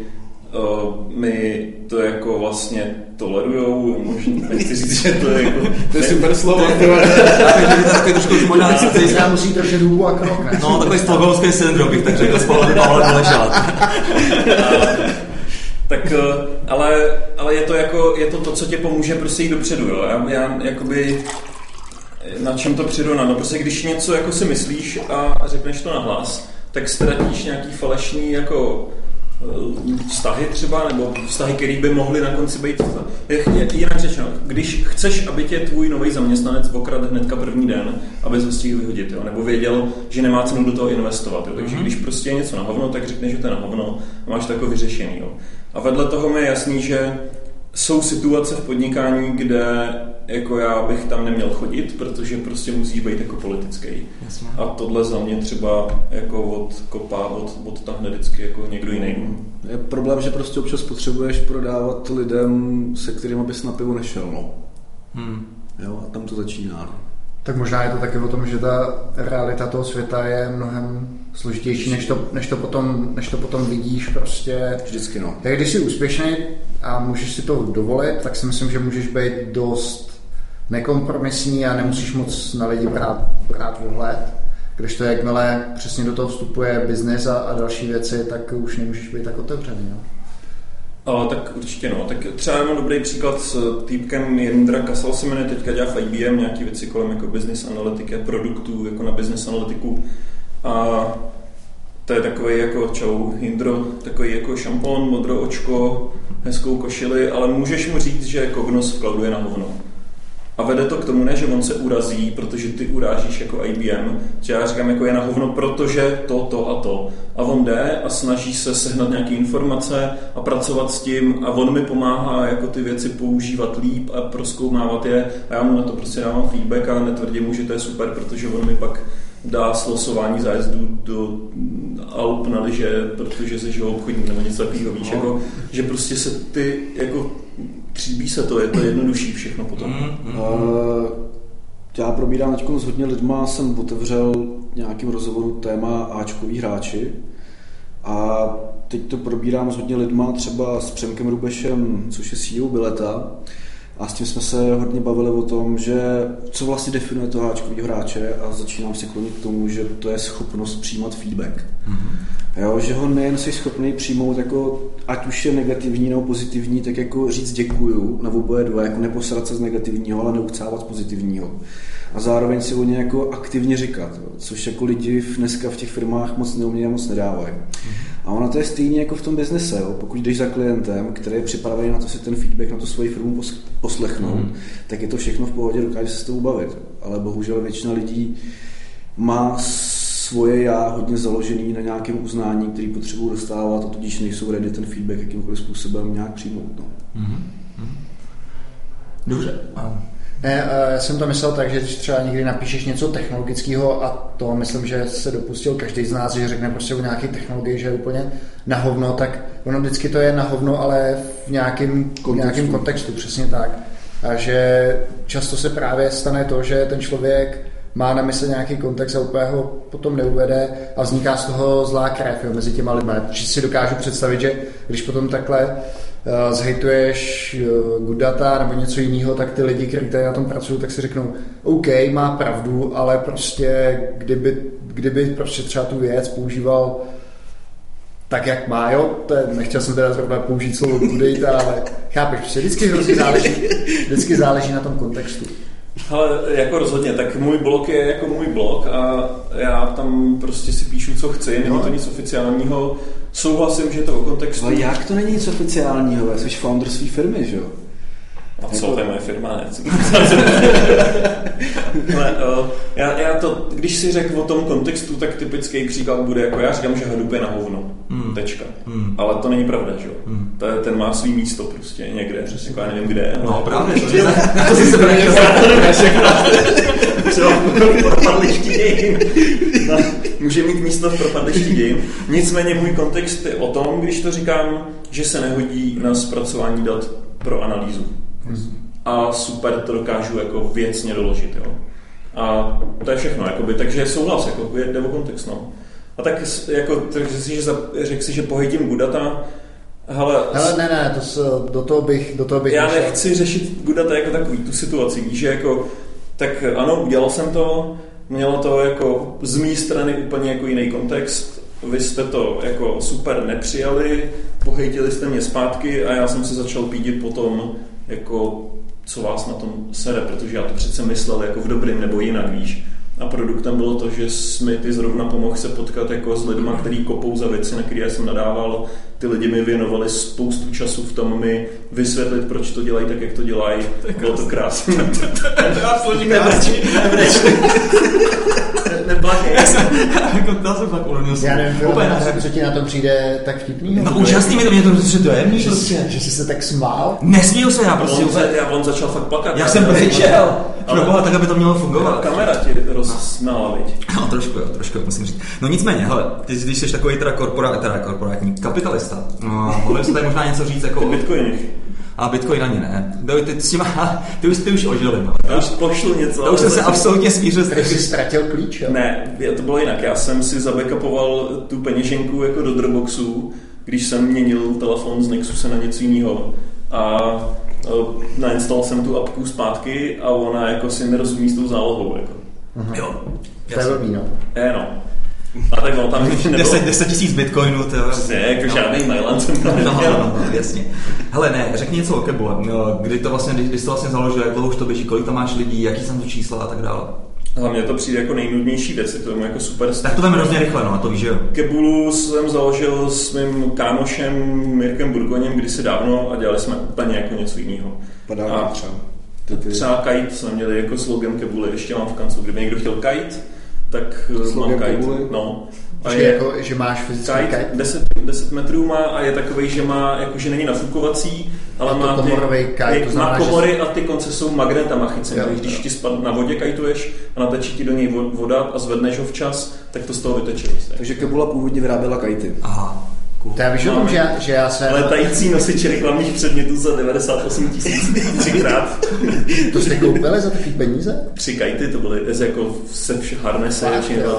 uh, mi to jako vlastně tolerujou, možná nechci říct, že to je jako... to je super slovo. Takový trošku možná... Já musí držet hubu a krok, No, takový stokholmský syndrom bych tak řekl, z pohledu Pavla tak eh, ale, ale je to jako, je to to, co tě pomůže prostě jít dopředu, jo. Já, já jakoby na čem to přirovnat? No prostě když něco jako si myslíš a řekneš to nahlas, tak ztratíš nějaký falešný jako eh, vztahy třeba, nebo vztahy, které by mohly na konci být. Jinak řečeno, když chceš, aby tě tvůj nový zaměstnanec okrad hnedka první den, aby ho stihl vyhodit, jo? nebo věděl, že nemá cenu do toho investovat. Jo? Takže mm-hmm. když prostě je něco na hovno, tak řekneš, že to je na hovno a máš to jako vyřešený. Jo? A vedle toho mi je jasný, že jsou situace v podnikání, kde jako já bych tam neměl chodit, protože prostě musí být jako politický. Jasně. A tohle za mě třeba jako od kopa, od, od tam vždycky jako někdo jiný. Je problém, že prostě občas potřebuješ prodávat lidem, se kterými bys na pivo nešel, no. Hmm. Jo, a tam to začíná. No. Tak možná je to taky o tom, že ta realita toho světa je mnohem složitější, než to, než to, potom, než to potom vidíš prostě. Vždycky no. Tak když jsi úspěšný a můžeš si to dovolit, tak si myslím, že můžeš být dost nekompromisní a nemusíš moc na lidi brát, brát ohled. Když to jakmile přesně do toho vstupuje biznis a, a další věci, tak už nemůžeš být tak otevřený. No. A, tak určitě no. Tak třeba mám dobrý příklad s týpkem Jindra Kasal se jmenuje, teďka dělá v IBM nějaký věci kolem jako business analytiky a produktů jako na business analytiku. A to je takový jako čau, Jindro, takový jako šampon, modro očko, hezkou košili, ale můžeš mu říct, že Cognos v cloudu je na hovno. A vede to k tomu, ne, že on se urazí, protože ty urážíš jako IBM, že já říkám, jako je na hovno, protože to, to a to. A on jde a snaží se sehnat nějaké informace a pracovat s tím a on mi pomáhá jako ty věci používat líp a proskoumávat je a já mu na to prostě dávám feedback a netvrdím mu, že to je super, protože on mi pak dá slosování zájezdu do Alp na liže, protože jsi obchodní nebo něco takového, víš, no. jako, že prostě se ty jako tříbí se to, je to jednodušší všechno potom. Mm, mm, uh, já probírám teď s hodně lidma, jsem otevřel nějakým rozhovoru téma Ačkoví hráči. A teď to probírám s hodně lidma, třeba s Přemkem Rubešem, což je CEO Bileta, a s tím jsme se hodně bavili o tom, že co vlastně definuje toho háčkového hráče a začínám se klonit k tomu, že to je schopnost přijímat feedback. Mm-hmm. Jo, že ho nejen si schopný přijmout, jako, ať už je negativní nebo pozitivní, tak jako říct děkuju na oboje dva, jako neposrat se z negativního, ale neucávat z pozitivního. A zároveň si o ně jako aktivně říkat, jo, což jako lidi dneska v těch firmách moc neumějí a moc nedávají. Mm-hmm. A ono to je stejně jako v tom biznise. Jo? Pokud jdeš za klientem, který je připravený na to si ten feedback na tu svoji firmu poslechnout, mm. tak je to všechno v pohodě, dokáže se s tou bavit. Ale bohužel většina lidí má svoje já hodně založený na nějakém uznání, který potřebují dostávat a tudíž nejsou ready ten feedback jakýmkoliv způsobem nějak přijmout. No. Mm-hmm. Dobře. Ne, eh, já jsem to myslel tak, že když třeba někdy napíšeš něco technologického a to myslím, že se dopustil každý z nás, že řekne prostě o nějaké technologii, že je úplně na hovno, tak ono vždycky to je na hovno, ale v nějakém kontextu, nějakém kontextu přesně tak. A že často se právě stane to, že ten člověk má na mysli nějaký kontext a úplně ho potom neuvede a vzniká z toho zlá krev jo, mezi těma lidmi. Čiže si dokážu představit, že když potom takhle zhejtuješ uh, good data nebo něco jiného, tak ty lidi, kteří tady na tom pracují, tak si řeknou, OK, má pravdu, ale prostě kdyby, kdyby prostě třeba tu věc používal tak, jak má, jo, to je, nechtěl jsem teda zrovna použít slovo good data, ale chápeš, prostě vždycky hrozně záleží, vždycky záleží na tom kontextu. Ale jako rozhodně, tak můj blog je jako můj blog a já tam prostě si píšu, co chci, není to nic oficiálního. Souhlasím, že to o kontextu. Ale jak to není nic oficiálního? Jsi founder své firmy, že jo? A co, jako... to je moje firma, ne? Ale, uh, já, já to, když si řekl o tom kontextu, tak typický příklad bude, jako já říkám, že Hadoop je na hovno. Hmm. Tečka. Hmm. Ale to není pravda, že jo? Hmm. To je, ten má svý místo prostě někde, přesně jako já nevím kde. No, ale... právě, to, je, to si se Třeba dějin. No, může mít místo v propadlišti dějin. Nicméně můj kontext je o tom, když to říkám, že se nehodí na zpracování dat pro analýzu a super to dokážu jako věcně doložit. Jo. A to je všechno, jakoby, takže souhlas, jako, jde o kontext. No. A tak jako, řekl si, že, řekl si, že pohydím Gudata, Hele, Hele, ne, ne, to se, do toho bych, do toho bych Já nešel. nechci řešit Gudata jako takový, tu situaci, víš, že jako, tak ano, udělal jsem to, mělo to jako z mé strany úplně jako jiný kontext, vy jste to jako super nepřijali, pohejtili jste mě zpátky a já jsem se začal pídit potom, jako co vás na tom sere, protože já to přece myslel jako v dobrým nebo jinak, víš. A produktem bylo to, že mi ty zrovna pomohl se potkat jako s lidmi, který kopou za věci, na které jsem nadával. Ty lidi mi věnovali spoustu času v tom mi vysvětlit, proč to dělají tak, jak to dělají. Bylo to krásné. To já krásně. Neblakej. Jako dal jsem fakt urovnil Já nevím, Úplně na co ti na tom přijde tak vtipný? No úžasný mi to, mě to prostě dojemný že, prostě. že jsi se tak smál? Nesmíl se já prostě On, já, on začal fakt plakat. Já jsem brečel. Ale- Proboha, tak aby to mělo fungovat. Kamera ti rozsmála, viď? No, trošku jo, trošku jo, musím říct. No nicméně, hele, ty, když jsi takový teda, korpora, teda korporátní kapitalista, no, mohli jsi tady možná něco říct jako... Ty bitcoiny. A Bitcoin ani ne. Ty, ty, s těma, ty, už, ty už ožili, no. Já už pošlu něco. To už jsem se absolutně smířil s Tak jsi ztratil klíč, jo? Ne, to bylo jinak. Já jsem si zabackupoval tu peněženku jako do Dropboxu, když jsem měnil telefon z Nexuse na něco jiného. A e, nainstaloval jsem tu apku zpátky a ona jako si nerozumí s tou zálohou. Jako. Jo. To je blbý, no. Je, no. A tak on tam ještě nebyl... 10, 10 tisíc bitcoinů, to. Přesně, jako žádný mail jsem tam No, no, no, no, jasně. Hele, ne, řekni něco o Kebule. No, Kdy to vlastně, kdy, kdy jsi to vlastně založil, jak dlouho už to běží, kolik tam máš lidí, jaký jsou to čísla a tak dále. Hlavně to přijde jako nejnudnější věc, je to jako super Tak to veme hrozně rychle, no, a to víš, že jo. Kebulu jsem založil s mým kámošem Mirkem Burgoněm kdysi dávno a dělali jsme úplně jako něco jiného. Padá A- třeba. Třeba kite jsme měli jako slogan Kebuly, ještě mám v kanclu. Kdyby někdo chtěl kite, tak eh, Slogan mám kite. Kebuly? No. A Že, je, jako, že máš fyzický kite kite. 10, 10 metrů má a je takový, že má, jako, že není nafukovací, ale má ty, kite, je- to znamená, má že- komory a ty konce jsou magnetama chycené. Když jo. ti spad na vodě kajtuješ a natečí ti do něj vo- voda a zvedneš ho včas, tak to z toho vyteče. Takže Kebula původně vyráběla kajty. Aha, cool. To já víš o tom, že, já- že já jsem... Letající nosič reklamních předmětů za 98 tisíc třikrát. To jste koupili za takový peníze? Tři kajty, to byly jako se vše harnese,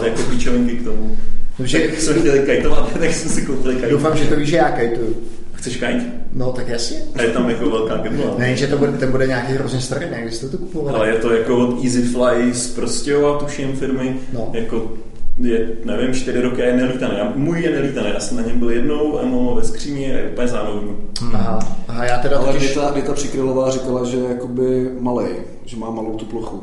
jako píčovinky k tomu. Dobře. Tak jsme chtěli kajtovat, tak jsme si koupili kajt. Doufám, že to víš, že já kajtuju. Chceš kajt? No, tak jasně. A je tam jako velká kebula. Ne, že to bude, ten bude nějaký hrozně starý, ne? Jste to kupovali. Ale je to jako od Easyfly z Prostějova, tuším firmy. No. Jako je, nevím, čtyři roky a je nelítaný. Já- Můj je nelítaný, já jsem na něm byl jednou a mám ho ve skříni a je úplně zánový. Aha, aha, já teda Ale totiž... Dita, Dita Přikrylová říkala, že je jakoby malej, že má malou tu plochu.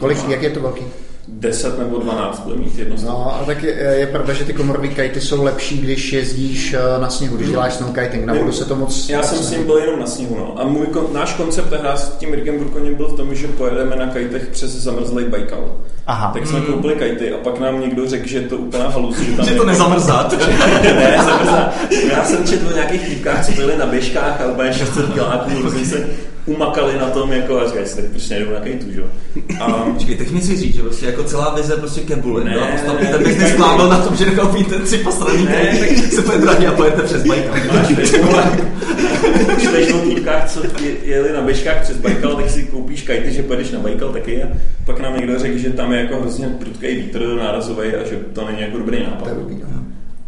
Kolik, má- jak je to velký? 10 nebo 12 bude mít jedno. No, ale tak je, je pravda, že ty komorový kajty jsou lepší, když jezdíš eh, na sněhu, když děláš snowkiting. Na vodu se to moc... Já jsem s ním byl jenom na sněhu, no. A můj náš koncept hra s tím Mirkem Burkoněm byl v tom, že pojedeme na kajtech přes zamrzlý Baikal. Aha. Tak jsme koupili kajty a pak nám někdo řekl, že je to úplná halus, že tam Že to nezamrzá. ne, zamrzá. Já jsem četl o nějakých týpkách, co byli na běžkách a úplně 600 kiláků, různě se umakali na tom, jako a říkají si, tak proč nejdou na kajtu, že jo. A Počkej, teď mi si říct, že prostě jako celá vize prostě Kebuly Ne, byla postavit ne, ten ne, business ne. plán na tom, že nekoupíte tři poslední Ne, kajty, se bude drahý a pojete přes Baikal. máš čteš o týpkách, co je- jeli na běžkách přes Baikal, tak si koupíš kajty, že pojedeš na Baikal taky. A pak nám někdo řekl, že tam je jako hrozně prudký vítr nárazový a že to není jako dobrý nápad. To no.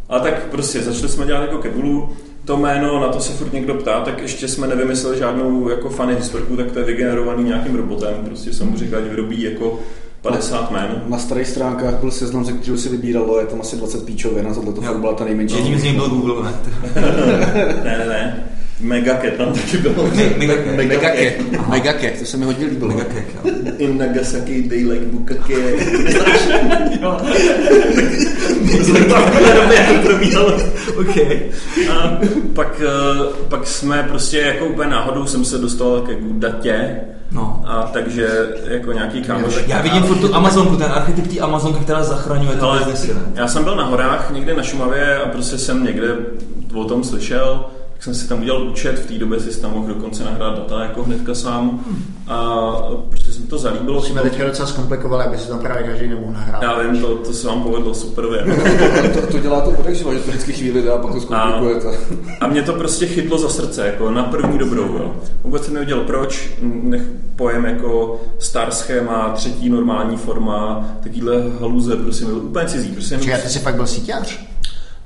A tak prostě začali jsme dělat jako Kebulu, to jméno, na to se furt někdo ptá, tak ještě jsme nevymysleli žádnou jako fany historku, tak to je vygenerovaný nějakým robotem, prostě jsem mu říkal, vyrobí jako 50 jmen. Na starých stránkách byl seznam, ze kterého si vybíralo, je tam asi 20 píčovin a tohle to byla ta nejmenší. Jedním z nich byl Google, ne? Ne, ne, Megaket tam taky bylo. Megake. Megake. Megake, to se mi hodně líbilo. Megake, jo. In Nagasaki they like bukake. OK. A pak, eh, pak jsme prostě jako úplně náhodou jsem se dostal ke datě. No. A takže jako nějaký kámoš. Já vidím furt tu Amazonku, ten archetyp té Amazonky, která zachraňuje to biznesy, ne? já jsem byl na horách někde na Šumavě a prostě jsem někde o tom slyšel, tak jsem si tam udělal účet, v té době si tam mohl dokonce nahrát data jako hnedka sám a prostě se mi to zalíbilo. Jsme teďka docela zkomplikovali, aby se tam právě každý nemohl nahrát. Já vím, to, to se vám povedlo super. věc. to, to, dělá to odekživa, že to vždycky chvíli dá, pak to zkomplikuje. to. A mě to prostě chytlo za srdce, jako na první dobrou. Jo. Vůbec jsem nevěděl proč, nech pojem jako star schéma, třetí normální forma, takovýhle haluze, prostě mi byl úplně cizí. Prostě Čiže jenom, ty jsi fakt byl síťář?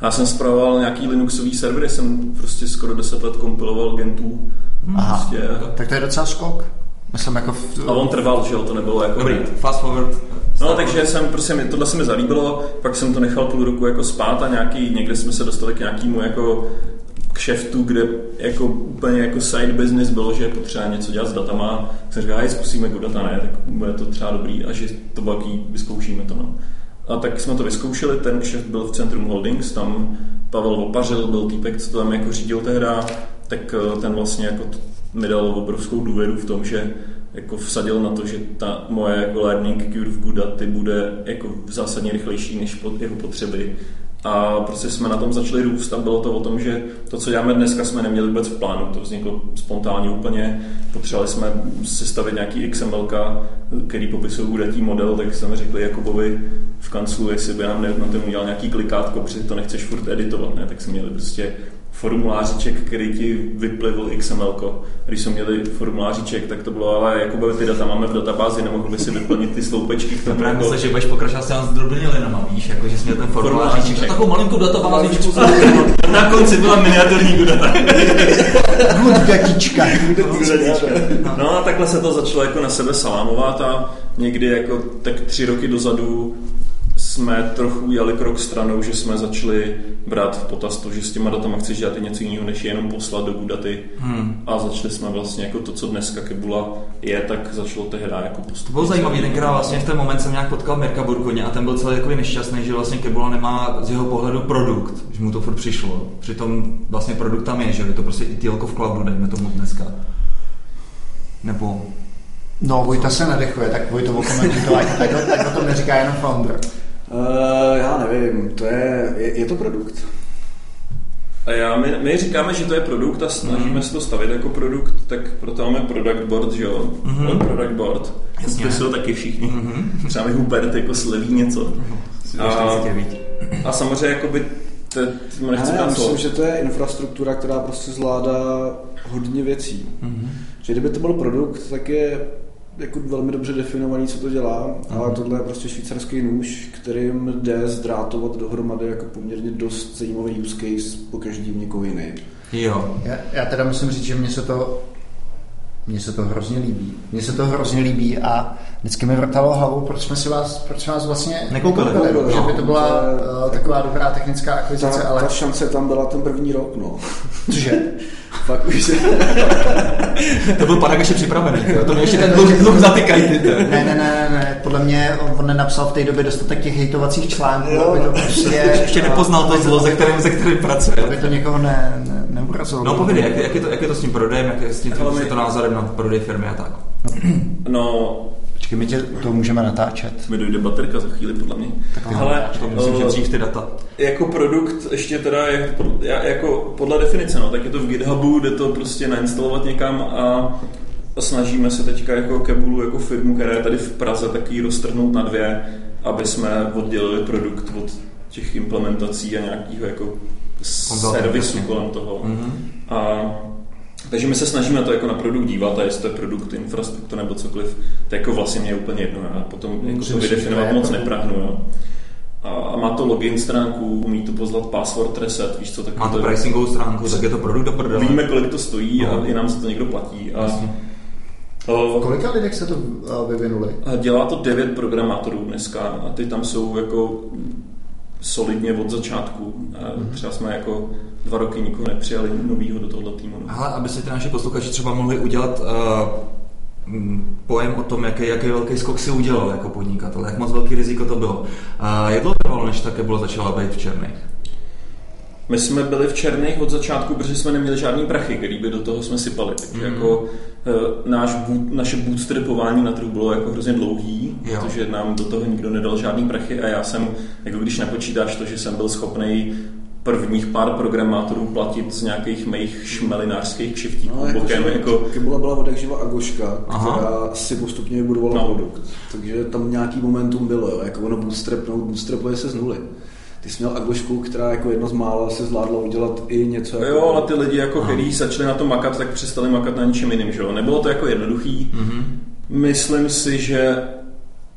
Já jsem zpravoval nějaký Linuxový server, jsem prostě skoro 10 let kompiloval gentů. Aha. Prostě, Tak to je docela skok. Myslím jako v... a on trval, že jo, to nebylo jako... Dobrý, fast forward. No, takže jsem, prostě tohle se mi zalíbilo, pak jsem to nechal půl roku jako spát a nějaký, někde jsme se dostali k nějakému jako kšeftu, kde jako úplně jako side business bylo, že je potřeba něco dělat s datama. Jsem říkal, hej, zkusíme data, ne, tak bude to třeba dobrý a že to baví, vyzkoušíme to. No. A tak jsme to vyzkoušeli, ten kšeft byl v Centrum Holdings, tam Pavel Opařil byl týpek, co to tam jako řídil tehda, tak eh, ten vlastně jako mi dal obrovskou důvěru v tom, že jako vsadil na to, že ta moje jako learning curve Gudaty bude jako zásadně rychlejší než pod jeho potřeby a prostě jsme na tom začali růst a bylo to o tom, že to, co děláme dneska, jsme neměli vůbec v plánu, to vzniklo spontánně úplně. Potřebovali jsme sestavit nějaký XML, který popisují udatý model, tak jsme řekli Jakubovi v kanclu, jestli by nám na tom udělal nějaký klikátko, protože to nechceš furt editovat, ne? tak jsme měli prostě formulářiček, který ti vyplivil XML. Když jsme měli formulářiček, tak to bylo, ale jako ty data máme v databázi, nemohl by si vyplnit ty sloupečky. To právě myslím, že budeš pokračovat s těmi zdrobnými linama, víš, jako že jsi měl ten formulářiček. Takovou malinkou databázičku. Na konci byla miniaturní data. Good gatička. No a takhle se to začalo jako na sebe salámovat a někdy jako tak tři roky dozadu jsme trochu jeli krok stranou, že jsme začali brát v potaz to, že s těma datama chceš dělat i něco jiného, než jenom poslat do daty. Hmm. A začali jsme vlastně jako to, co dneska Kebula je, tak začalo tehdy jako postupovat. Bylo zajímavé, tenkrát vlastně v ten moment jsem nějak potkal Mirka Burkoně a ten byl celý jako nešťastný, že vlastně Kebula nemá z jeho pohledu produkt, že mu to furt přišlo. Přitom vlastně produkt tam je, že je to prostě i v cloudu, dejme tomu dneska. Nebo No, Vojta se nadechuje, tak Vojto okomentuj to, tak, tak, tak o tom neříká jenom founder. Uh, já nevím, to je, je, je to produkt? A já, my, my říkáme, že to je produkt a snažíme mm. se to stavit jako produkt, tak proto máme product board, že jo? Mm-hmm. Product board. Jasně. To taky všichni. Mm-hmm. Třeba mi Hubert jako sleví něco. Mm-hmm. A, a samozřejmě jakoby te, nechci já myslím, že to je infrastruktura, která prostě zvládá hodně věcí. Mm-hmm. Že kdyby to byl produkt, tak je jako velmi dobře definovaný, co to dělá, mm. ale tohle je prostě švýcarský nůž, kterým jde zdrátovat dohromady jako poměrně dost zajímavý use case po každý někoho jiný. Jo. Já, já teda musím říct, že mně se to mně se to hrozně líbí. Mně se to hrozně líbí a vždycky mi vrtalo hlavou, proč jsme si vás, proč jsme vás vlastně nekoupili. No, že by to byla to, uh, taková dobrá technická akvizice, ta, ale... Ta šance tam byla ten první rok, no. Cože? Fakt už To byl Paragaš připravený, to mě ještě ten dluh, dluh zatykaj ty. Ne, ne, ne, ne, ne, podle mě on nenapsal v té době dostatek těch hejtovacích článků, aby to prostě... Ještě nepoznal to zlo, ze kterým, ze kterým pracuje. Aby to někoho ne, ne, neurazilo. No povědej, jak, jak, je to, jak je to s tím prodejem, jak je s tím, tím to názorem na prodej firmy a tak? No, Počkej, my tě to můžeme natáčet. Mi dojde baterka za chvíli, podle mě. Tak Ale to musím, že dřív ty data. Jako produkt, ještě teda, jak, jako podle definice, no, tak je to v GitHubu, jde to prostě nainstalovat někam a snažíme se teďka jako Kebulu, jako firmu, která je tady v Praze, taky roztrhnout na dvě, aby jsme oddělili produkt od těch implementací a nějakého jako servisu kolem toho. Mm-hmm. A takže my se snažíme to jako na produkt dívat a jestli to je produkt, infrastruktura nebo cokoliv, to jako vlastně mě je úplně jedno. Já potom jako to vydefinovat moc neprahnu. Jo. A má to login stránku, umí to pozvat password reset, víš co, tak Má to pricingovou stránku, tak je to produkt do prdele. Víme, kolik to stojí no. a i nám se to někdo platí. A, O, Kolika lidek se to vyvinuli? Dělá to devět programátorů dneska a ty tam jsou jako solidně od začátku. Mm-hmm. Třeba jsme jako dva roky nikoho nepřijali novýho do tohoto týmu. No. Ale aby si ty naši posluchači třeba mohli udělat uh, pojem o tom, jaký, jaký velký skok si udělal jako podnikatel, jak moc velký riziko to bylo. Uh, jak dlouho trvalo, než také bylo začala být v černých? My jsme byli v černých od začátku, protože jsme neměli žádný prachy, který by do toho jsme sypali. Takže mm. jako náš boot, naše bootstrapování na trhu bylo jako hrozně dlouhý, jo. protože nám do toho nikdo nedal žádný prachy a já jsem, jako když napočítáš to, že jsem byl schopný prvních pár programátorů platit z nějakých mých šmelinářských kšiftíků no, jako bokem. Jako... Kybula byla od živa Agoška, Aha. která si postupně vybudovala no. produkt. Takže tam nějaký momentum bylo, jo. jako ono bootstrapnout, bootstrapuje se z nuly. Ty jsi měl Agošku, která jako jedno z mála se zvládla udělat i něco jako... Jo, ale ty lidi, jako, kteří začali na to makat, tak přestali makat na něčem jiným, že jo? Nebylo to jako jednoduchý. Mm-hmm. Myslím si, že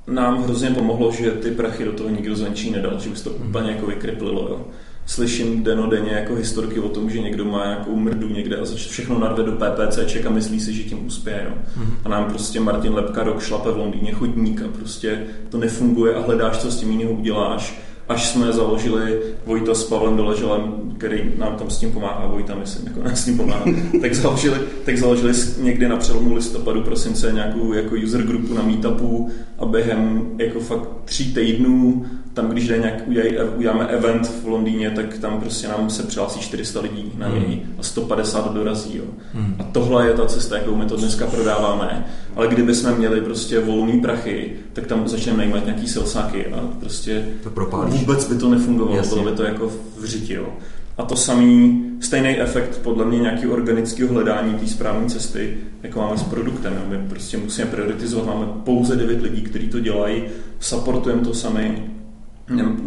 nám hrozně pomohlo, že ty prachy do toho nikdo zvenčí nedal, že už to mm-hmm. úplně jako vykryplilo, jo? slyším denodenně jako historky o tom, že někdo má nějakou mrdu někde a všechno narve do PPCček a myslí si, že tím uspěje. Jo. Mm-hmm. A nám prostě Martin Lepka rok šlape v Londýně chodník a prostě to nefunguje a hledáš, co s tím jiného uděláš až jsme založili Vojta s Pavlem Doleželem, který nám tam s tím pomáhá, Vojta myslím, jako nás s tím pomáhá, tak založili, tak založili někdy na přelomu listopadu, prosince nějakou jako user grupu na meetupu a během jako fakt tří týdnů tam, když jde nějak, uděláme event v Londýně, tak tam prostě nám se přihlásí 400 lidí na něj hmm. a 150 dorazí. Jo. Hmm. A tohle je ta cesta, jakou my to dneska prodáváme. Ale kdyby jsme měli prostě volný prachy, tak tam začneme najímat nějaký silsáky a prostě to propálíš. vůbec by to nefungovalo, Jasně. bylo by to jako v řiti. Jo. A to samý, stejný efekt podle mě nějakého organického hledání té správné cesty, jako máme s produktem. My prostě musíme prioritizovat, máme pouze 9 lidí, kteří to dělají, supportujeme to sami,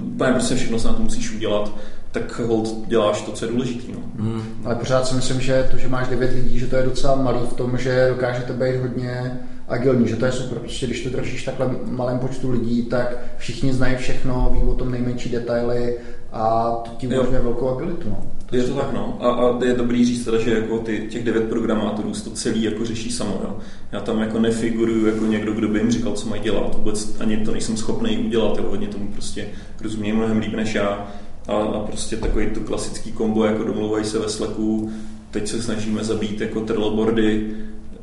úplně prostě všechno se na to musíš udělat, tak hold děláš to, co je důležité. No. Hmm. Ale pořád si myslím, že to, že máš devět lidí, že to je docela malý v tom, že dokážete být hodně agilní, že to je super. Prostě když to držíš takhle malém počtu lidí, tak všichni znají všechno, ví o tom nejmenší detaily a to ti umožňuje velkou agilitu. No. Je to tak, no. A, a je dobrý říct teda, že jako ty, těch devět programátorů to celý jako řeší samo, jo. Já tam jako nefiguruju jako někdo, kdo by jim říkal, co mají dělat. Vůbec ani to nejsem schopný udělat, jo. Hodně tomu prostě rozumím mnohem líp než já. A, a prostě takový to klasický kombo, jako domluvají se ve Slacku, teď se snažíme zabít jako trlobordy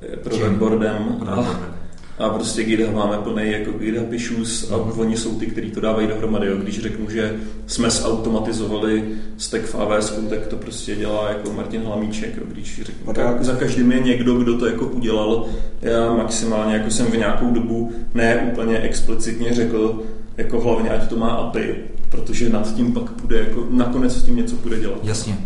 eh, pro webboardem. A, a prostě GitHub máme plný jako GitHub issues a uh-huh. oni jsou ty, kteří to dávají dohromady. Jo. Když řeknu, že jsme zautomatizovali stack v AWS, tak to prostě dělá jako Martin Hlamíček. Jo. Když řeknu, tak za každým je někdo, kdo to jako udělal. Já maximálně jako jsem v nějakou dobu ne úplně explicitně řekl, jako hlavně ať to má API, protože nad tím pak bude jako, nakonec s tím něco bude dělat. Jasně.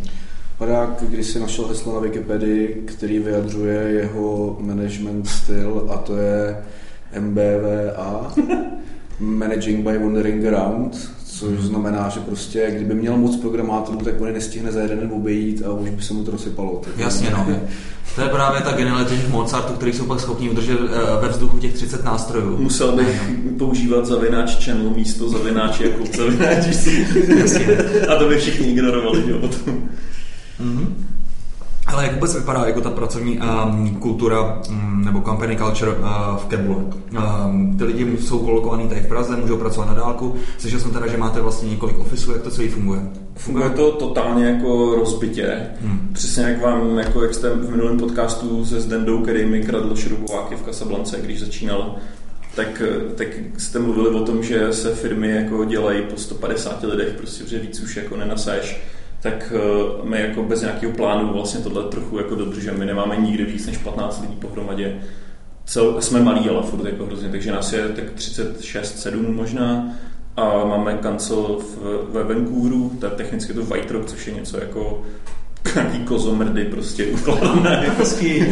Padák, když si našel heslo na Wikipedii, který vyjadřuje jeho management styl a to je MBVA, Managing by Wandering Around, což znamená, že prostě kdyby měl moc programátorů, tak on je nestihne za jeden den obejít a už by se mu to rozsypalo. Tak Jasně, no. To je právě ta genialita těch Mozartů, který jsou pak schopni udržet eh, ve vzduchu těch 30 nástrojů. Musel bych no. používat zavináč channel místo zavináč jako zavináč. a to by všichni ignorovali, že potom. Mm-hmm. Ale jak vůbec vypadá jako ta pracovní um, kultura um, nebo company culture uh, v Kebule? Um, ty lidi jsou kolokovaní tady v Praze, můžou pracovat na dálku. Slyšel jsem teda, že máte vlastně několik ofisů, jak to celý funguje? Funguje to totálně jako rozbitě. Hmm. Přesně jak vám, jako jak jste v minulém podcastu se Zdendou, který mi kradl šroubovák v Kasablance, když začínal, tak, tak jste mluvili o tom, že se firmy jako dělají po 150 lidech, prostě, že víc už jako nenasaješ tak eh, my jako bez nějakého plánu vlastně tohle trochu jako dodržeme. My nemáme nikdy víc než 15 lidí pohromadě. Cel, jsme malí, ale furt jako hrozně, takže nás je tak 36, 7 možná a máme kancel v, ve Vancouveru, to je technicky to White Rock, což je něco jako nějaký kozomrdy prostě ukládané. Hezký.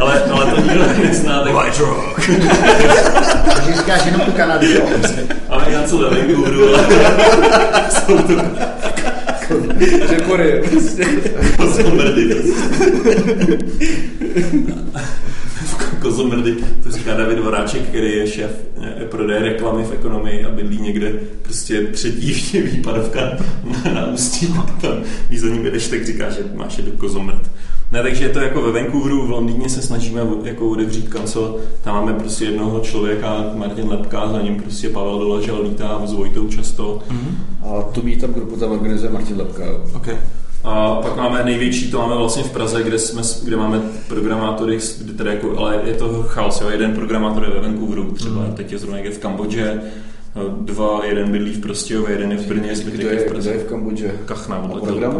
ale, ale to nikdo nezná. Tak... White Rock. Takže říkáš jenom tu Kanadu. Máme kancel ve Vancouveru, ale jsou to Řekory, prostě. Kozomrdy. Kozomrdy, to říká David Voráček, který je šéf eh, prodeje reklamy v ekonomii a bydlí někde prostě třetí výpadovka na ústí. Tam, když za ním jdeš, tak říká, že máš je do kozomrd. Ne, takže je to jako ve Vancouveru, v Londýně se snažíme jako odevřít kancel. Tam máme prostě jednoho člověka, Martin Lepka, za ním prostě Pavel Doležel lítá s Vojtou často. Mm-hmm. A tu meetup grupu tam organizuje Martin Lepka. Okay. A pak máme největší, to máme vlastně v Praze, kde, jsme, kde máme programátory, tedy jako, ale je to chaos, jo. jeden programátor je ve Vancouveru, třeba mm. teď je zrovna někde v Kambodži, dva, jeden bydlí v Prostějově, jeden je v Brně, zbytek je, je v Praze. Kdo je v Kambodži? Kachna, odletěl?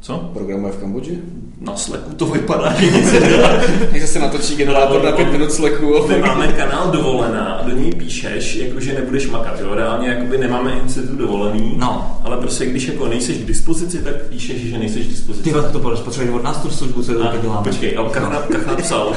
Co? Programuje v Kambodži? Na Slacku to vypadá, že nic Když se natočí generátor na pět minut Slacku. My máme kanál dovolená a do něj píšeš, jako že nebudeš makat, jo? Reálně jakoby nemáme institut dovolený, no. ale prostě když jako nejseš k dispozici, tak píšeš, že nejseš k dispozici. Ty to potřebuješ od nás tu službu, co to děláme. Počkej, a Kachna, no.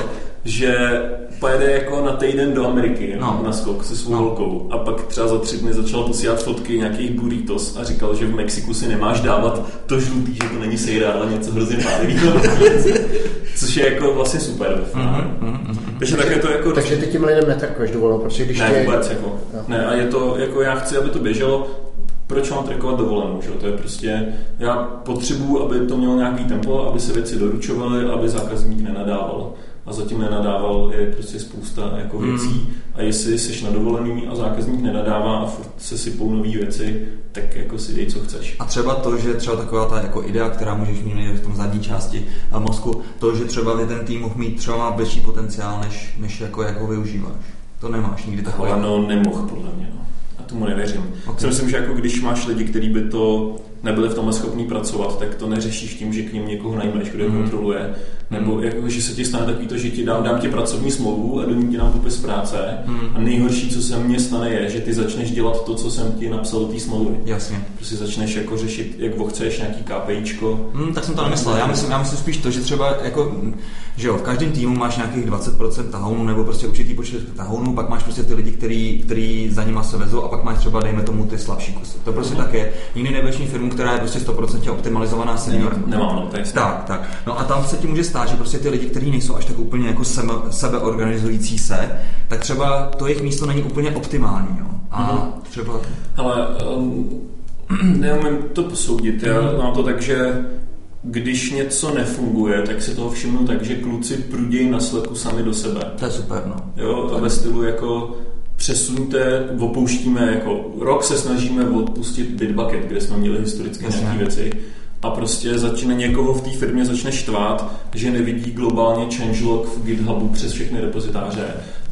Že pojede jako na týden do Ameriky no. na skok se svou no. holkou a pak třeba za tři dny začal posílat fotky nějakých burritos a říkal, že v Mexiku si nemáš dávat to žlutý, že to není sejra, ale něco hrozně pálivého. Což je jako vlastně super. Mm-hmm, mm-hmm. Takže tak je to jako... Takže ty tím lidem netrkuješ dovolil, protože když Ne, tě... vůbec jako. Ne, a je to, jako já chci, aby to běželo, proč mám trackovat dovolenou, že? To je prostě, já potřebuju, aby to mělo nějaký tempo, aby se věci doručovaly, aby zákazník nenadával a zatím nenadával je prostě spousta jako Hmm. věcí a jestli jsi na dovolený a zákazník nenadává a furt se sypou nové věci, tak jako si dej, co chceš. A třeba to, že třeba taková ta jako idea, která můžeš mít v tom zadní části a mozku, to, že třeba by ten tým mohl mít třeba větší potenciál, než, než jako, jako využíváš. To nemáš nikdy takové. Ale no, nemohl podle mě. No. A tomu nevěřím. Ok. Okay. Myslím, že jako když máš lidi, kteří by to nebyli v tomhle schopní pracovat, tak to neřešíš tím, že k ním někoho najmeš, kdo je Mhm. kontroluje. Nebo Mhm. jako, že se ti stane takový to, že ti dám, dám ti pracovní smlouvu a do ní ti dám popis práce. Mhm. A nejhorší, co se mně stane, je, že ty začneš dělat to, co jsem ti napsal do té smlouvy. Jasně. Prostě začneš jako řešit, jak chceš nějaký KPIčko. Hmm, tak jsem to nemyslel. Já myslím, já myslím spíš to, že třeba jako, že jo, v každém týmu máš nějakých 20% tahounů nebo prostě určitý počet tahounů, pak máš prostě ty lidi, který, který za nima se vezou a pak máš třeba, dejme tomu, ty slabší kusy. To prostě Mhm. tak je. Nikdy nebudeš firmu, která je prostě 100% optimalizovaná senior. Nemám, no, to je Tak, tak. No a tam se ti může stát, že prostě ty lidi, kteří nejsou až tak úplně jako sebe, sebeorganizující se, tak třeba to jejich místo není úplně optimální. Jo. A Mhm. třeba... Ale um, neumím to posoudit. Já mám to tak, že když něco nefunguje, tak si toho všimnu tak, že kluci prudějí na sleku sami do sebe. To je super, no. Jo, a ve stylu jako přesuňte, opouštíme, jako rok se snažíme odpustit Bitbucket, kde jsme měli historicky nějaké věci a prostě začne někoho v té firmě začne štvát, že nevidí globálně changelog v GitHubu přes všechny repozitáře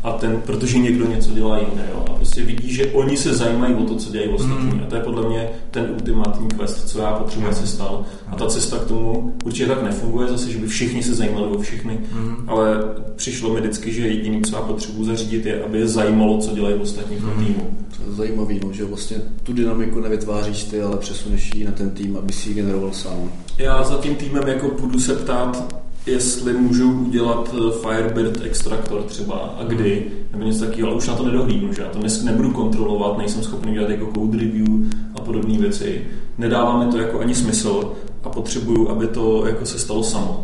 a ten, protože někdo něco dělá jiné, jo, a prostě vidí, že oni se zajímají o to, co dělají ostatní Mm. a to je podle mě ten ultimátní quest, co já potřebuji, aby se stal a ta cesta k tomu určitě tak nefunguje zase, že by všichni se zajímali o všechny, Mm. ale přišlo mi vždycky, že jediný, co já potřebuji zařídit, je, aby je zajímalo, co dělají ostatní v Mhm. týmu. To je zajímavý, no, že vlastně tu dynamiku nevytváříš ty, ale přesuneš ji na ten tým, aby si ji generoval sám. Já za tím týmem jako půjdu se ptát, jestli můžu udělat eh, Firebird extraktor třeba a kdy, nebo něco takového, ale už na to nedohlídnu, že já to nebudu kontrolovat, nejsem schopný dělat jako code review a podobné věci. Nedává mi to jako ani smysl a potřebuju, aby to jako se stalo samo.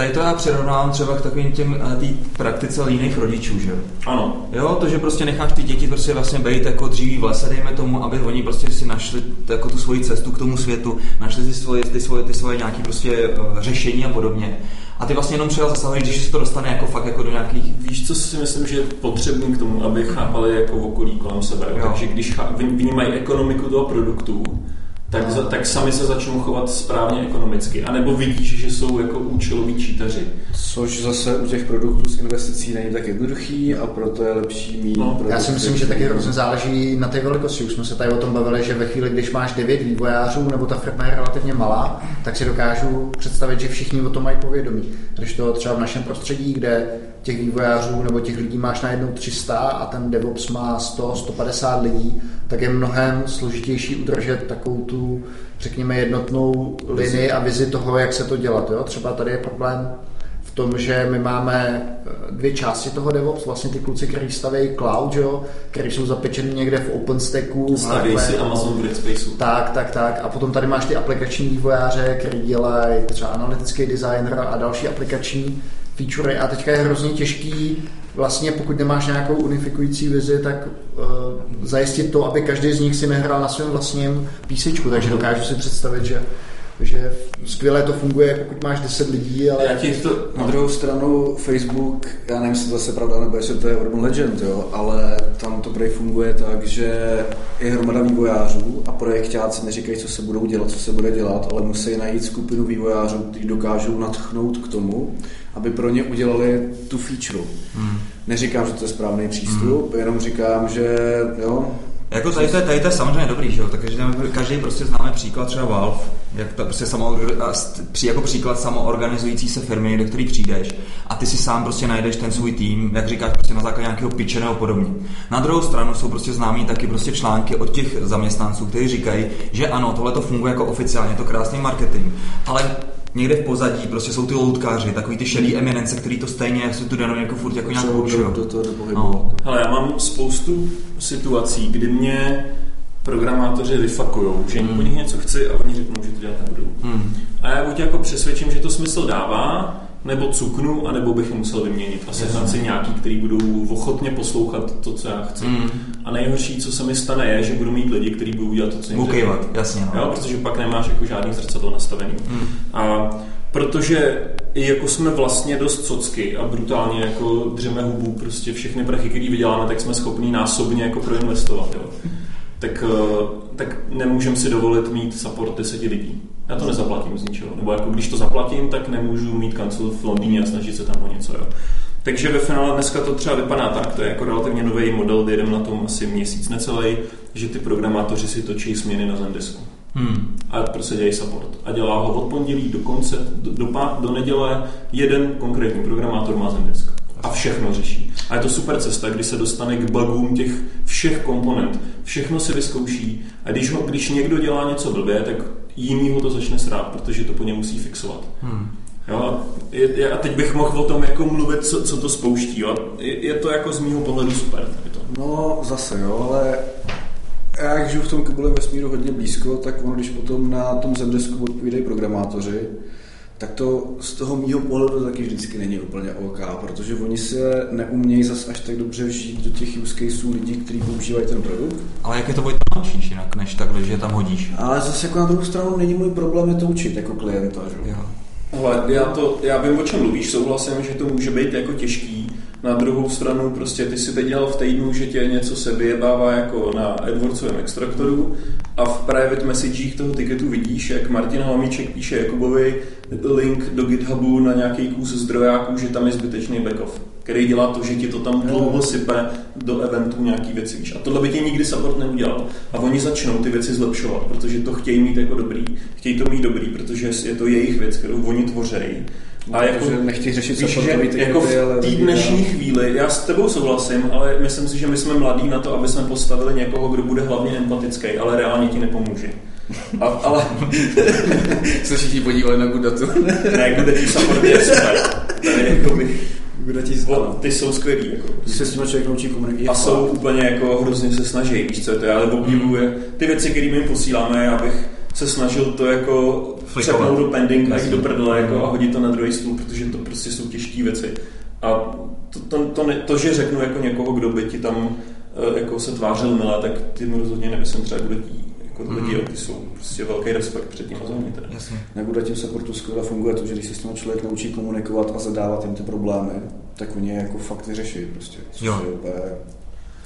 Tady to já přirovnávám třeba k takovým těm eh, tý praktice líných rodičů, že. Ano, Jo, to, že prostě necháš ty děti prostě vlastně být jako dříví v lese, dejme tomu, aby oni prostě si našli jako tu svoji cestu k tomu světu, našli si svoje, ty svoje, ty svoje nějaký prostě uh, řešení a podobně. A ty vlastně jenom třeba zasahuješ, když se to dostane jako fakt jako do nějakých Víš, co si myslím, že je potřebný k tomu, aby chápali jako okolí kolem sebe. Jo. Takže když chá- vnímají ekonomiku toho produktu, tak, za, tak sami se začnou chovat správně ekonomicky. A nebo vidíš, že jsou jako účeloví čítaři. Což zase u těch produktů s investicí není tak jednoduchý a proto je lepší mít No, já produkty, Já si myslím, že taky hrozně záleží na té velikosti. Už jsme se tady o tom bavili, že ve chvíli, když máš devět vývojářů nebo ta firma je relativně malá, tak si dokážu představit, že všichni o tom mají povědomí. Když to třeba v našem prostředí, kde těch vývojářů nebo těch lidí máš najednou 300 a ten DevOps má 100, 150 lidí, tak je mnohem složitější udržet takovou tu, řekněme, jednotnou linii a vizi toho, jak se to dělat. Jo? Třeba tady je problém v tom, že my máme eh, dvě části toho DevOps, vlastně ty kluci, kteří staví cloud, jo, který jsou zapečeni někde v OpenStacku, Stavějí si. Amazon v Readspaceu. Tak, tak, tak. A potom tady máš ty aplikační vývojáře, který dělají třeba analytický designer a další aplikační featurey. A teďka je hrozně těžký, vlastně pokud nemáš nějakou unifikující vizi, tak uh, zajistit to, aby každý z nich si nehrál na svém vlastním písečku. Takže dokážu si představit, že že skvěle to funguje, pokud máš 10 lidí, ale Já ti to... Na druhou stranu Facebook, já nevím, jestli to zase pravda, nebo jestli to je urban legend, jo, ale tam to prej funguje tak, že je hromada vývojářů a projektáci neříkají, co se budou dělat, co se bude dělat, ale musí najít skupinu vývojářů, kteří dokážou natchnout k tomu, aby pro ně udělali tu feature. Hmm. Neříkám, že to je správný přístup, jenom říkám, že jo, Jako tady to, je, tady to je samozřejmě dobrý, že jo? Tak každý, každý prostě známe příklad třeba Valve, jak to prostě samo, jako příklad samoorganizující se firmy, do který přijdeš a ty si sám prostě najdeš ten svůj tým, jak říkáš, prostě na základě nějakého pitche nebo podobně. Na druhou stranu jsou prostě známí taky prostě články od těch zaměstnanců, kteří říkají, že ano, tohle to funguje jako oficiálně, to krásný marketing, ale někde v pozadí prostě jsou ty loutkáři, takový ty šedý eminence, který to stejně se tu danou jako furt jako nějak určujou. do, do toho. No. Hele, já mám spoustu situací, kdy mě programátoři vyfakujou, že Hmm. po nich něco chci a oni řeknou, že to dělat nebudou. Hmm. A já buď jako přesvědčím, že to smysl dává, nebo cuknu, anebo bych je musel vyměnit a sehnat si nějaký, který budou ochotně poslouchat to, co já chci. Mm. A nejhorší, co se mi stane, je, že budu mít lidi, kteří budou dělat to, co jim řeknu. Ukejvat, jasně. No. Jo, protože pak nemáš jako žádný zrcadlo nastavený. Mm. A protože jako jsme vlastně dost socky a brutálně jako dřeme hubu, prostě všechny prachy, které vyděláme, tak jsme schopní násobně jako proinvestovat. Jo. Tak, eh, tak nemůžeme si dovolit mít support deseti lidí. Já to nezaplatím z ničeho. Nebo jako když to zaplatím, tak nemůžu mít kancel v Londýně a snažit se tam o něco. Jo. Takže ve finále dneska to třeba vypadá tak, to je jako relativně nový model, jedem na tom asi měsíc necelý, že ty programátoři si točí směny na Zendesku Hmm. a prostě dělají support. A dělá ho od pondělí do konce, do, do, do neděle jeden konkrétní programátor má Zendesk. A všechno řeší. A je to super cesta, kdy se dostane k bugům těch všech komponent. Všechno si vyzkouší. A když, ho, když někdo dělá něco blbě, tak jiný ho to začne srát, protože to po něm musí fixovat. Hmm. Jo, je, a teď bych mohl o tom jako mluvit, co, co to spouští. Jo. Je, je to jako z mýho pohledu super. Tady to. No, zase jo, ale já, jak žiju v tom kabelem vesmíru hodně blízko, tak ono, když potom na tom zemdesku odpovídají programátoři, tak to z toho mýho pohledu taky vždycky není úplně OK, protože oni se neumějí zas až tak dobře vžít do těch use caseů lidí, kteří používají ten produkt. Ale jak je to Vojta naučíš jinak, než takhle, že je tam hodíš? Ale zase jako na druhou stranu není můj problém je to učit jako klienta, že? Jo. Ale já, to, já vím, o čem mluvíš, souhlasím, že to může být jako těžký. Na druhou stranu prostě ty si teď dělal v týdnu, že tě něco se vyjebává jako na AdWordsovém extraktoru a v private messagech toho tiketu vidíš, jak Martin Halmíček píše Jakubovi link do GitHubu na nějaký kus zdrojáků, že tam je zbytečný backoff, který dělá to, že ti to tam dlouho sype do eventů nějaký věci. Víš. A tohle by ti nikdy support neudělal. A oni začnou ty věci zlepšovat, protože to chtějí mít jako dobrý. Chtějí to mít dobrý, protože je to jejich věc, kterou oni tvořejí. A jako, Protože nechtějí řešit víš, že jako v té lidi dnešní dál. chvíli, já s tebou souhlasím, ale myslím si, že my jsme mladí na to, aby jsme postavili někoho, kdo bude hlavně empatický, ale reálně ti nepomůže. A, ale se všichni podívali na Gudatu. ne, ti support je super. Tady jako by, Guda ti o, ty jsou skvělí. Jako. Když se s tím člověk naučí komunikovat. A jsou úplně jako hrozně se snaží, víš co je to, já ale obdivuje ty věci, které my jim posíláme, já bych se snažil to jako Flikovat. přepnout do pending a jít do prdele jako, a hodit to na druhý stůl, protože to prostě jsou těžké věci. A to, to, to, ne, to, že řeknu jako někoho, kdo by ti tam eh, jako se tvářil milé, tak tím rozhodně nemyslím třeba Gudetí. Jako Mhm. lidi, ty jsou prostě velký respekt před tím teda. Jasně. Na Gudatím supportu skvěle funguje to, že když se s tím člověk naučí komunikovat a zadávat jim ty problémy, tak oni je jako fakt vyřeší prostě. Což Jo. je úplně...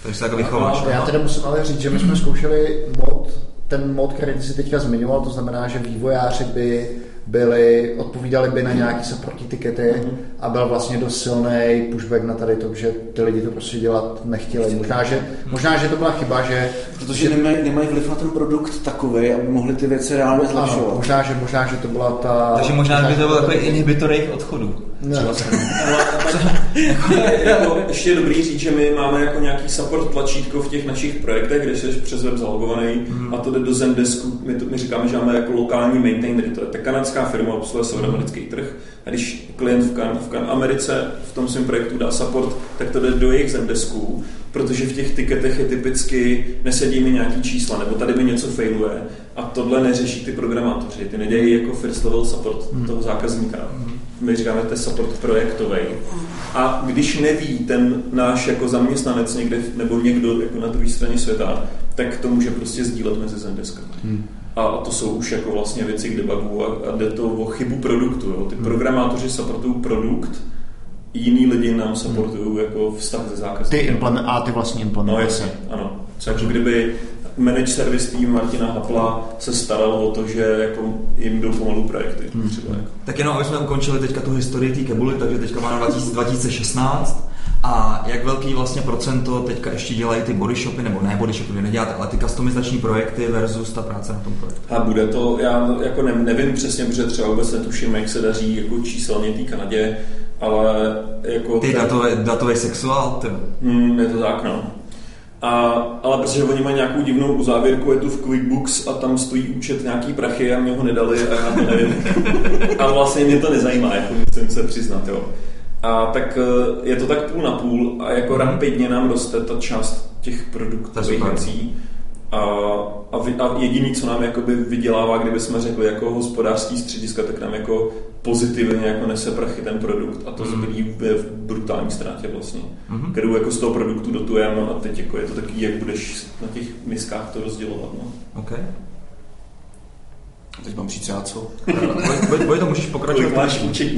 Takže se takhle vychováš. Já teda musím ale říct, že my jsme zkoušeli mod, ten mod, který ty si teďka zmiňoval, to znamená, že vývojáři by byli, odpovídali by na nějaký supportí tikety a byl vlastně dost silný pushback na tady to, že ty lidi to prostě dělat nechtěli. Možná, že, možná, že to byla chyba, že Protože nemají, nemají vliv na ten produkt takový, aby mohli ty věci reálně ano, zlepšovat. možná, že, možná, že to byla ta... Takže možná by to byl takový inhibitor jejich odchodu. Ne. jako, ještě je dobrý říct, že my máme jako nějaký support tlačítko v těch našich projektech, kde jsi přes web zalogovaný a to jde do Zendesku. My, to, my říkáme, že máme jako lokální maintainer, to je ta kanadská firma, obsluhuje severoamerický trh. A když klient v, kan, v kan Americe v tom svém projektu dá support, tak to jde do jejich Zendesků, protože v těch tiketech je typicky nesedí mi nějaký čísla, nebo tady mi něco failuje. A tohle neřeší ty programátoři, ty nedějí jako first level support toho zákazníka. My říkáme, to je support projektový. A když neví ten náš jako zaměstnanec někde, nebo někdo jako na druhé straně světa, tak to může prostě sdílet mezi Zendeskami. Hmm. A to jsou už jako vlastně věci k debugu a, a jde to o chybu produktu. Jo. Ty programátoři supportují produkt, jiní lidi nám supportují jako vztah ze Ty zákazníkem. implement, a ty vlastní No implementace. jasně, ano. Co jako kdyby manage service tým Martina Hapla se staral o to, že jako jim jdou pomalu projekty. Hmm. Třeba jako. Tak jenom, aby jsme ukončili teďka tu historii té kebuly, takže teďka máme 2000 2016 a jak velký vlastně procento teďka ještě dělají ty body shopy, nebo ne body shopy, vy neděláte, ale ty customizační projekty versus ta práce na tom projektu. A bude to, já jako ne, nevím přesně, protože třeba vůbec netuším, jak se daří jako číselně té Kanadě, ale jako... Ty ten- datové, datový sexuál, ty. Hmm, je to tak, no. A, ale protože oni mají nějakou divnou uzávěrku, je tu v QuickBooks a tam stojí účet nějaký prachy a mě ho nedali a já to nevím. a vlastně mě to nezajímá, jako musím se přiznat, jo. A tak eh, je to tak půl na půl a jako rapidně nám roste ta část těch produktových věcí. A, a, vy, a jediný, co nám jakoby vydělává, kdyby jsme řekli jako hospodářský střediska, tak nám jako pozitivně jako nese prachy ten produkt a to Mhm. zbylý je v brutální ztrátě vlastně, Mhm. kterou jako z toho produktu dotujeme a teď jako je to taky, jak budeš na těch miskách to rozdělovat. No. OK. Teď mám přijít třeba co? Voj, to můžeš pokračovat. Kolik máš třeba?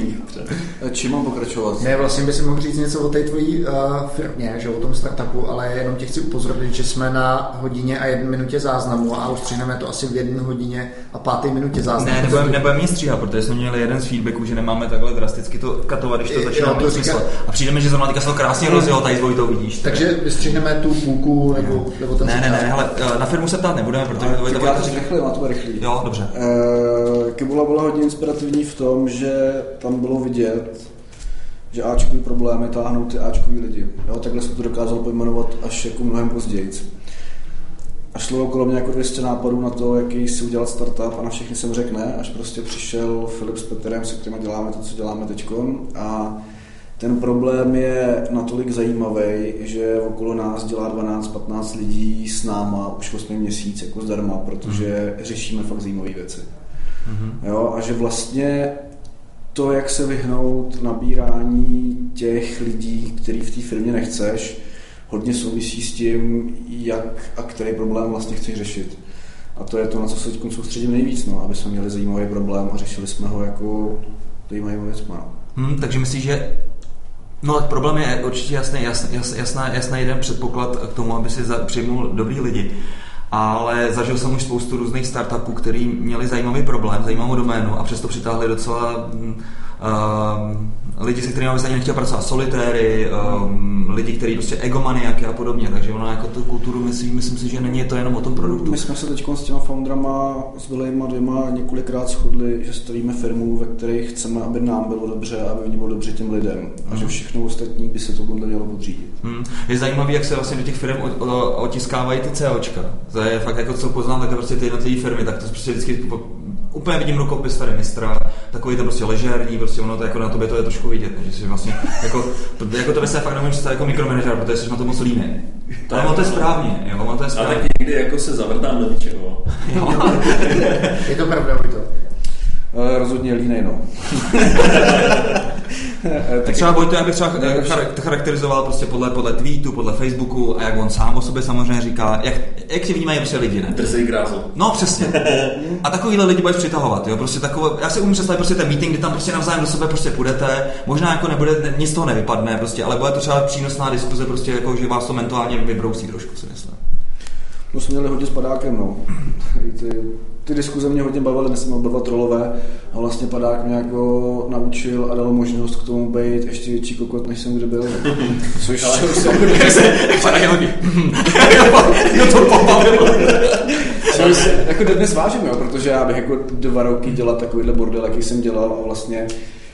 Eh, Čím mám pokračovat? Ne, vlastně by si mohl říct něco o té tvojí uh, firmě, že o tom startupu, ale jenom tě chci upozornit, že jsme na hodině a jedné minutě záznamu a ustřihneme to asi v jedné hodině a páté minutě záznamu. Ne, nebudeme, nebudeme nic stříhat, protože jsme měli jeden z feedbacků, že nemáme takhle drasticky to katovat, když to Jo, začíná to mít říká- smysl. A přijde mi, že zrovna teďka se to krásně rozjelo, tady s Vojtou vidíš. Takže vystřihneme tu půlku nebo, nebo ten Ne, ne, ne, hele, eh, na firmu se ptát nebudeme, protože já bude to rychle, má to bude rychlý. Jo, dobře. Eh, Kibula byla hodně inspirativní v tom, že tam bylo vidět, že Ačkový problémy táhnou ty Ačkový lidi. Jo, takhle jsem to dokázal pojmenovat až jako mnohem později. A šlo okolo mě jako 200 nápadů na to, jaký si udělat startup a na všechny jsem řekl ne, až prostě přišel Filip s Petrem, se kterými děláme to, co děláme teď. A ten problém je natolik zajímavý, že okolo nás dělá 12-15 lidí s náma už 8 měsíc jako zdarma, protože řešíme fakt zajímavé věci. Jo, a že vlastně to, jak se vyhnout nabírání těch lidí, který v té firmě nechceš, hodně souvisí s tím, jak a který problém vlastně chceš řešit. A to je to, na co se teď soustředím nejvíc, no, aby jsme měli zajímavý problém a řešili jsme ho jako zajímavými věcmi. No. Hmm, takže myslíš, že No, tak problém je určitě jasný, jasný, jasná, jasný jeden předpoklad k tomu, aby si přijmul dobrý lidi. Ale zažil jsem už spoustu různých startupů, který měli zajímavý problém, zajímavou doménu a přesto přitáhli docela um, lidi, se kterými bys ani nechtěl pracovat, solitéry, um, lidi, kteří prostě egomaniaky a podobně. Takže ona jako tu kulturu myslí, myslím si, že není to jenom o tom produktu. My jsme se teď s těma foundrama, s Vilejma dvěma několikrát shodli, že stavíme firmu, ve které chceme, aby nám bylo dobře a aby oni bylo dobře těm lidem. A že všechno ostatní by se to mělo podřídit. Hmm. Je zajímavé, jak se vlastně do těch firm otiskávají ty COčka. To je fakt jako co poznám, tak prostě ty jednotlivé firmy, tak to prostě vždycky úplně vidím rukopis tady mistra, takový to prostě ležérní, prostě ono to jako na tobě to je trošku vidět, že si vlastně jako, to, jako to by se fakt nemůžu představit jako mikromanager, protože jsi na to moc líný. Ale ono to je správně, jo, ono to je A správně. tak někdy jako se zavrtám do něčeho. Je to pravda, Vojto. E, rozhodně línej, no. E, Tak třeba Vojto, já bych třeba eh, char- charakterizoval prostě podle, podle tweetu, podle Facebooku a jak on sám o sobě samozřejmě říká, jak, jak tě vnímají prostě lidi, ne? Drzej grázu. No, přesně. A takovýhle lidi budeš přitahovat, jo. Prostě takové, já si umím představit prostě ten meeting, kdy tam prostě navzájem do sebe prostě půjdete, možná jako nebude, ne, nic z toho nevypadne, prostě, ale bude to třeba přínosná diskuze, prostě jako, že vás to mentálně vybrousí trošku, si myslím. No jsme měli hodně s padákem, no. Ty, ty diskuze mě hodně bavily, my jsme oba dva trolové a vlastně padák mě jako naučil a dal možnost k tomu být ještě větší kokot, než jsem kdy byl. Což, což se, Jo, to pobavilo. což se jako dnes vážím, jo, protože já bych jako dva roky dělal takovýhle bordel, jaký jsem dělal a vlastně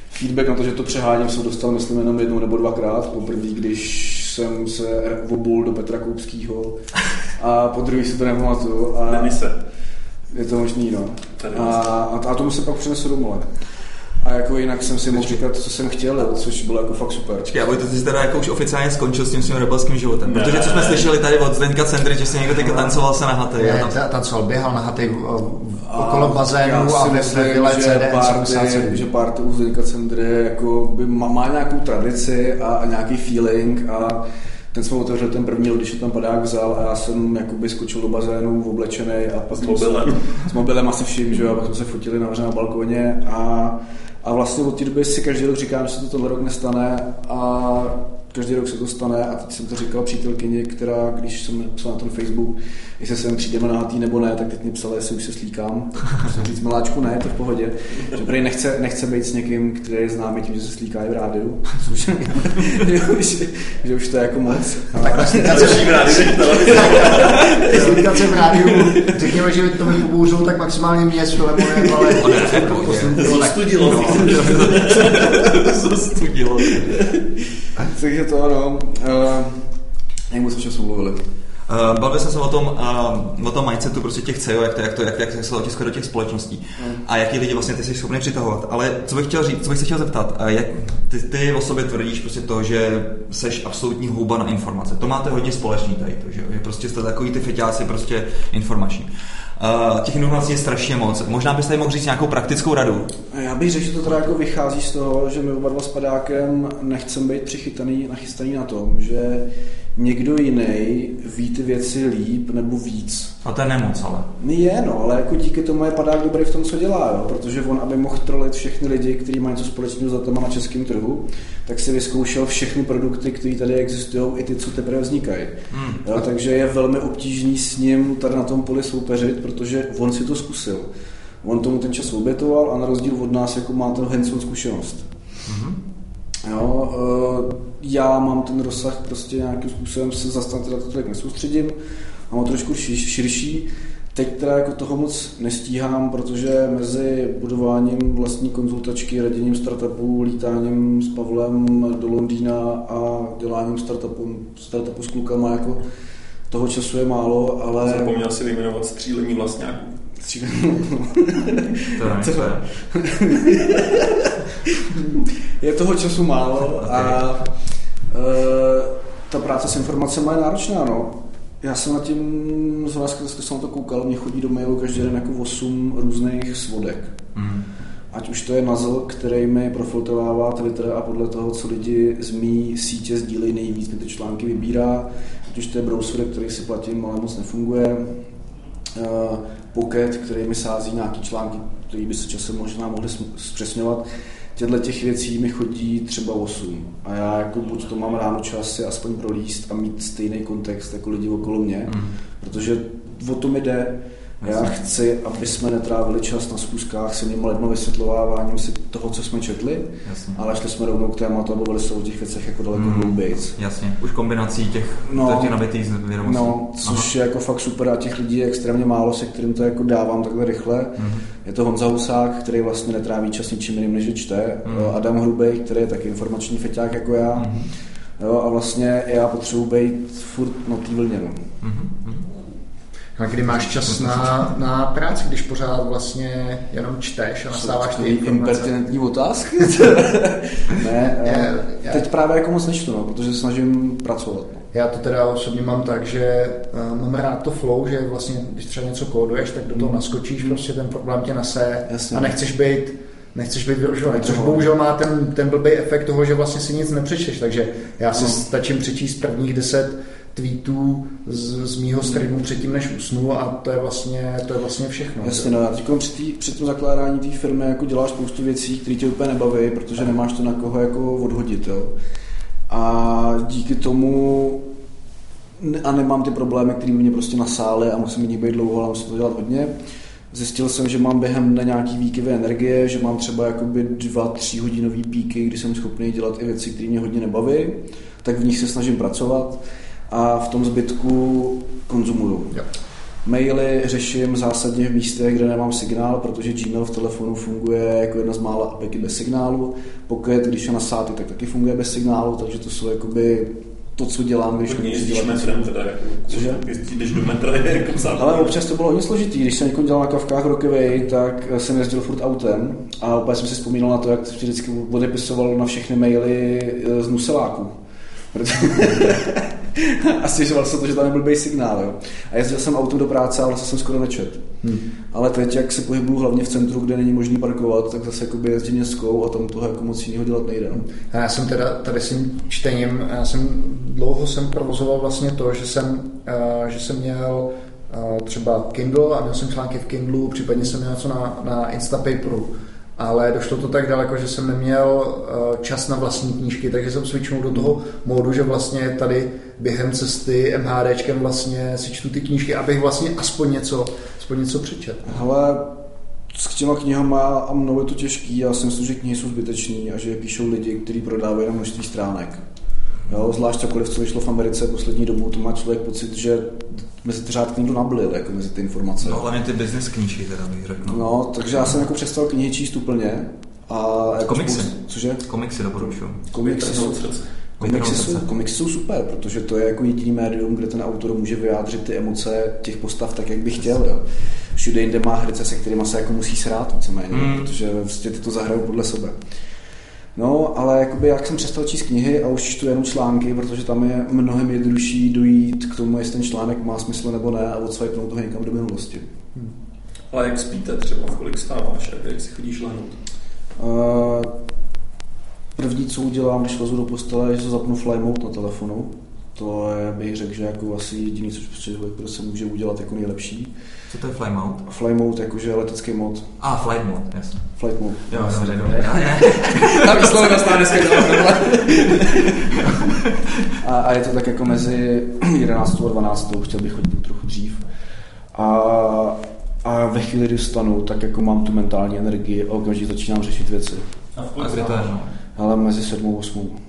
feedback na to, že to přeháním, jsem dostal myslím jenom jednou nebo dvakrát. Poprvé, když jsem se obul do Petra Koupského a po druhý si to nepamatuju. A Denise. je to možný, no. A, a, a tomu se pak přinesu domů. A jako jinak jsem si mohl říkat, co jsem chtěl, což bylo jako fakt super. Já Vojto, ty jsi teda jako už oficiálně skončil s tím svým rebelským životem, Ne. protože co jsme slyšeli tady od Zdeňka Centry, že si někdo teďka tancoval se na haty. Ne, tam- ta- tancoval, běhal na haty okolo bazénu si a ve vile že CDN party, 77. že party u Zdeňka Cendry jako by má, má, nějakou tradici a, a, nějaký feeling a ten jsme otevřel ten první, když ho tam padák vzal a já jsem jakoby skočil do bazénu oblečený a pak S mobilem. s mobilem asi vším, že jo, a pak jsme se fotili nahoře na balkoně a, a vlastně od té doby si každý rok říkám, že se to tenhle rok nestane a každý rok se to stane. A teď jsem to říkal přítelkyni, která, když jsem napsal na ten Facebook, jestli sem přijdeme na hatý nebo ne, tak teď mi psala, jestli už se slíkám. Musím říct, miláčku, ne, je to v pohodě. Že prý nechce, nechce být s někým, který je známý tím, že se slíká i v rádiu. Což, že, že, že, už to je jako moc. A, Takhle slíkace, slíkace v rádiu, řekněme, že to mi pobouřilo tak maximálně mě s Filemonem, ale Zostudilo. Zastudilo. takže to ano. Uh, jak moc jsme mluvili? Uh, bavili jsme se o tom, uh, o tom mindsetu prostě těch CEO, jak, to, jak, to, jak, jak se to otiskuje do těch společností a jaký lidi vlastně ty jsi schopný přitahovat. Ale co bych chtěl říct, co bych se chtěl zeptat, uh, jak ty, ty o sobě tvrdíš prostě to, že seš absolutní houba na informace. To máte hodně společný tady, to, že, jo? že prostě jste takový ty feťáci prostě informační. Uh, těch informací je strašně moc. Možná byste mohl říct nějakou praktickou radu. Já bych řekl, že to teda jako vychází z toho, že my oba dva s padákem nechceme být přichytaný, nachystaný na tom, že někdo jiný ví ty věci líp nebo víc. A to je nemoc, ale. Je, no, ale jako díky tomu je padák dobrý v tom, co dělá, jo? protože on, aby mohl trolit všechny lidi, kteří mají něco společného s datama na českém trhu, tak si vyzkoušel všechny produkty, které tady existují, i ty, co teprve vznikají. Hmm. Jo, takže je velmi obtížný s ním tady na tom poli soupeřit, protože on si to zkusil. On tomu ten čas obětoval a na rozdíl od nás jako má ten hands zkušenost. Jo, eh, já mám ten rozsah prostě nějakým způsobem se zase teda to tolik nesoustředím a mám trošku ši- širší. Teď teda jako toho moc nestíhám, protože mezi budováním vlastní konzultačky, raděním startupů, lítáním s Pavlem do Londýna a děláním startupu, startupu s klukama jako toho času je málo, ale... Zapomněl si vyjmenovat střílení vlastňáků. To je, to je. Je toho času málo a uh, ta práce s informacemi je náročná, no. Já jsem na tím, z vás, jsem na to koukal, mě chodí do mailu každý den jako 8 různých svodek. Mm. Ať už to je Nuzzle, který mi profiltrovává Twitter a podle toho, co lidi z mý sítě sdílejí nejvíc, mi ty články vybírá. Ať už to je browser, který si platím, ale moc nefunguje. Uh, Pocket, který mi sází nějaký články, který by se časem možná mohli zpřesňovat. Těchto těch věcí mi chodí třeba 8. A já jako buď to mám ráno čas si aspoň prolíst a mít stejný kontext jako lidi okolo mě, Mm. protože o to mi jde. Já chci, aby jsme netrávili čas na schůzkách s jiným lidmi vysvětlováváním si toho, co jsme četli, Jasně. ale šli jsme rovnou k tématu a bavili se o těch věcech jako daleko Mm. hloubějc. Jasně, už kombinací těch, No. těch nabitých vědomostí. No, což je jako fakt super a těch lidí je extrémně málo, se kterým to jako dávám takhle rychle. Mhm. Je to Honza Husák, který vlastně netráví čas ničím jiným, než čte. Mhm. Adam Hrubej, který je taky informační feťák jako já. Mhm. Jo, a vlastně já potřebuji být furt na té vlně. No. Mhm. A kdy máš čas na, na práci, když pořád vlastně jenom čteš a nastáváš ty impertinentní otázky. ne, Je- eh, je- teď právě jako moc nečtu, no, protože se snažím pracovat. No. Já to teda osobně mám tak, že uh, mám rád to flow, že vlastně, když třeba něco kóduješ, tak do toho Mm. naskočíš, prostě ten problém tě nese Jasně. a nechceš být nechceš být vyrožovaný, což No. bohužel má ten, ten blbý efekt toho, že vlastně si nic nepřečteš, takže já si No. stačím přečíst prvních deset tweetů z, z mýho streamu předtím, než usnu a to je vlastně, to je vlastně všechno. Jasně, no, teď při, tý, při tom zakládání té firmy jako děláš spoustu věcí, které tě úplně nebaví, protože nemáš to na koho jako odhodit. Jo. A díky tomu a nemám ty problémy, které mě prostě nasály a musím ní být dlouho, ale musím to dělat hodně. Zjistil jsem, že mám během dne nějaký výkyvy energie, že mám třeba jakoby dva, tři hodinový píky, kdy jsem schopný dělat i věci, které mě hodně nebaví, tak v nich se snažím pracovat a v tom zbytku konzumuju. Jo. Maily řeším zásadně v místech, kde nemám signál, protože Gmail v telefonu funguje jako jedna z mála apek bez signálu. Pocket, když je na sáty, tak taky funguje bez signálu, takže to jsou jakoby to, co dělám, když jezdíš metrem teda, jako, Cože? Jezdíš do metra, je jako. Ale občas to bylo hodně složitý. Když jsem dělal na kavkách Rockaway, tak jsem jezdil furt autem a opět jsem si vzpomínal na to, jak se vždycky odepisoval na všechny maily eh, z Nuseláku. A stěžoval se to, že tam nebyl bej signál. Jo. A jezdil jsem autem do práce a vlastně jsem skoro nečet. Hmm. Ale teď, jak se pohybuju hlavně v centru, kde není možný parkovat, tak zase jakoby jezdím městskou a tam toho jako moc jiného dělat nejde. No. A já jsem teda tady s tím čtením, já jsem dlouho jsem provozoval vlastně to, že jsem, uh, že jsem měl uh, třeba Kindle a měl jsem články v Kindlu, případně jsem měl něco na, na Instapaperu. Ale došlo to tak daleko, že jsem neměl uh, čas na vlastní knížky, takže jsem switchnul do toho módu, že vlastně tady během cesty MHDčkem vlastně si čtu ty knížky, abych vlastně aspoň něco, aspoň něco přečet. Hele, s těma knihama a mnou je to těžký, já si myslím, že knihy jsou zbytečný a že píšou lidi, kteří prodávají na množství stránek. Jo, zvlášť cokoliv, co vyšlo v Americe poslední dobu, to má člověk pocit, že mezi ty řádky někdo nablil, jako mezi ty informace. No, hlavně ty business knížky teda bych řekl. No. No, takže já jsem jako přestal knihy číst úplně. A jako Komiksy. spoustu- Cože? Komiksy doporučuji. Komiksy jsou, komiksy, jsou, komiksy jsou super, protože to je jako jediný médium, kde ten autor může vyjádřit ty emoce těch postav tak, jak by chtěl. Jo. Všude jinde má herce, se kterými se jako musí srát víceméně, mm. protože vlastně ty to zahrajou podle sebe. No, ale jakoby jak jsem přestal číst knihy a už čtu jenom články, protože tam je mnohem jednodušší dojít k tomu, jestli ten článek má smysl nebo ne a odsvajpnout toho někam do minulosti. Hmm. Ale jak spíte třeba, v kolik stáváš a jak si chodíš lehnout? Uh, první, co udělám, když lezu do postele, je, že zapnu fly mode na telefonu. To je, bych řekl, že jako asi jediný, co prostě se může udělat jako nejlepší. Co to je fly mode? Fly mode, jakože letecký mod. A, ah, flight mode, jasně. Flight mode. Jo, dobře, dobře. A vyslovil na stále a, a je to tak jako mezi 11 a 12, chtěl bych chodit trochu dřív. A, a ve chvíli, kdy vstanu, tak jako mám tu mentální energii a okamžitě začínám řešit věci. A, v A kolik kde to je? stáváš? no? Ale mezi 7 a 8.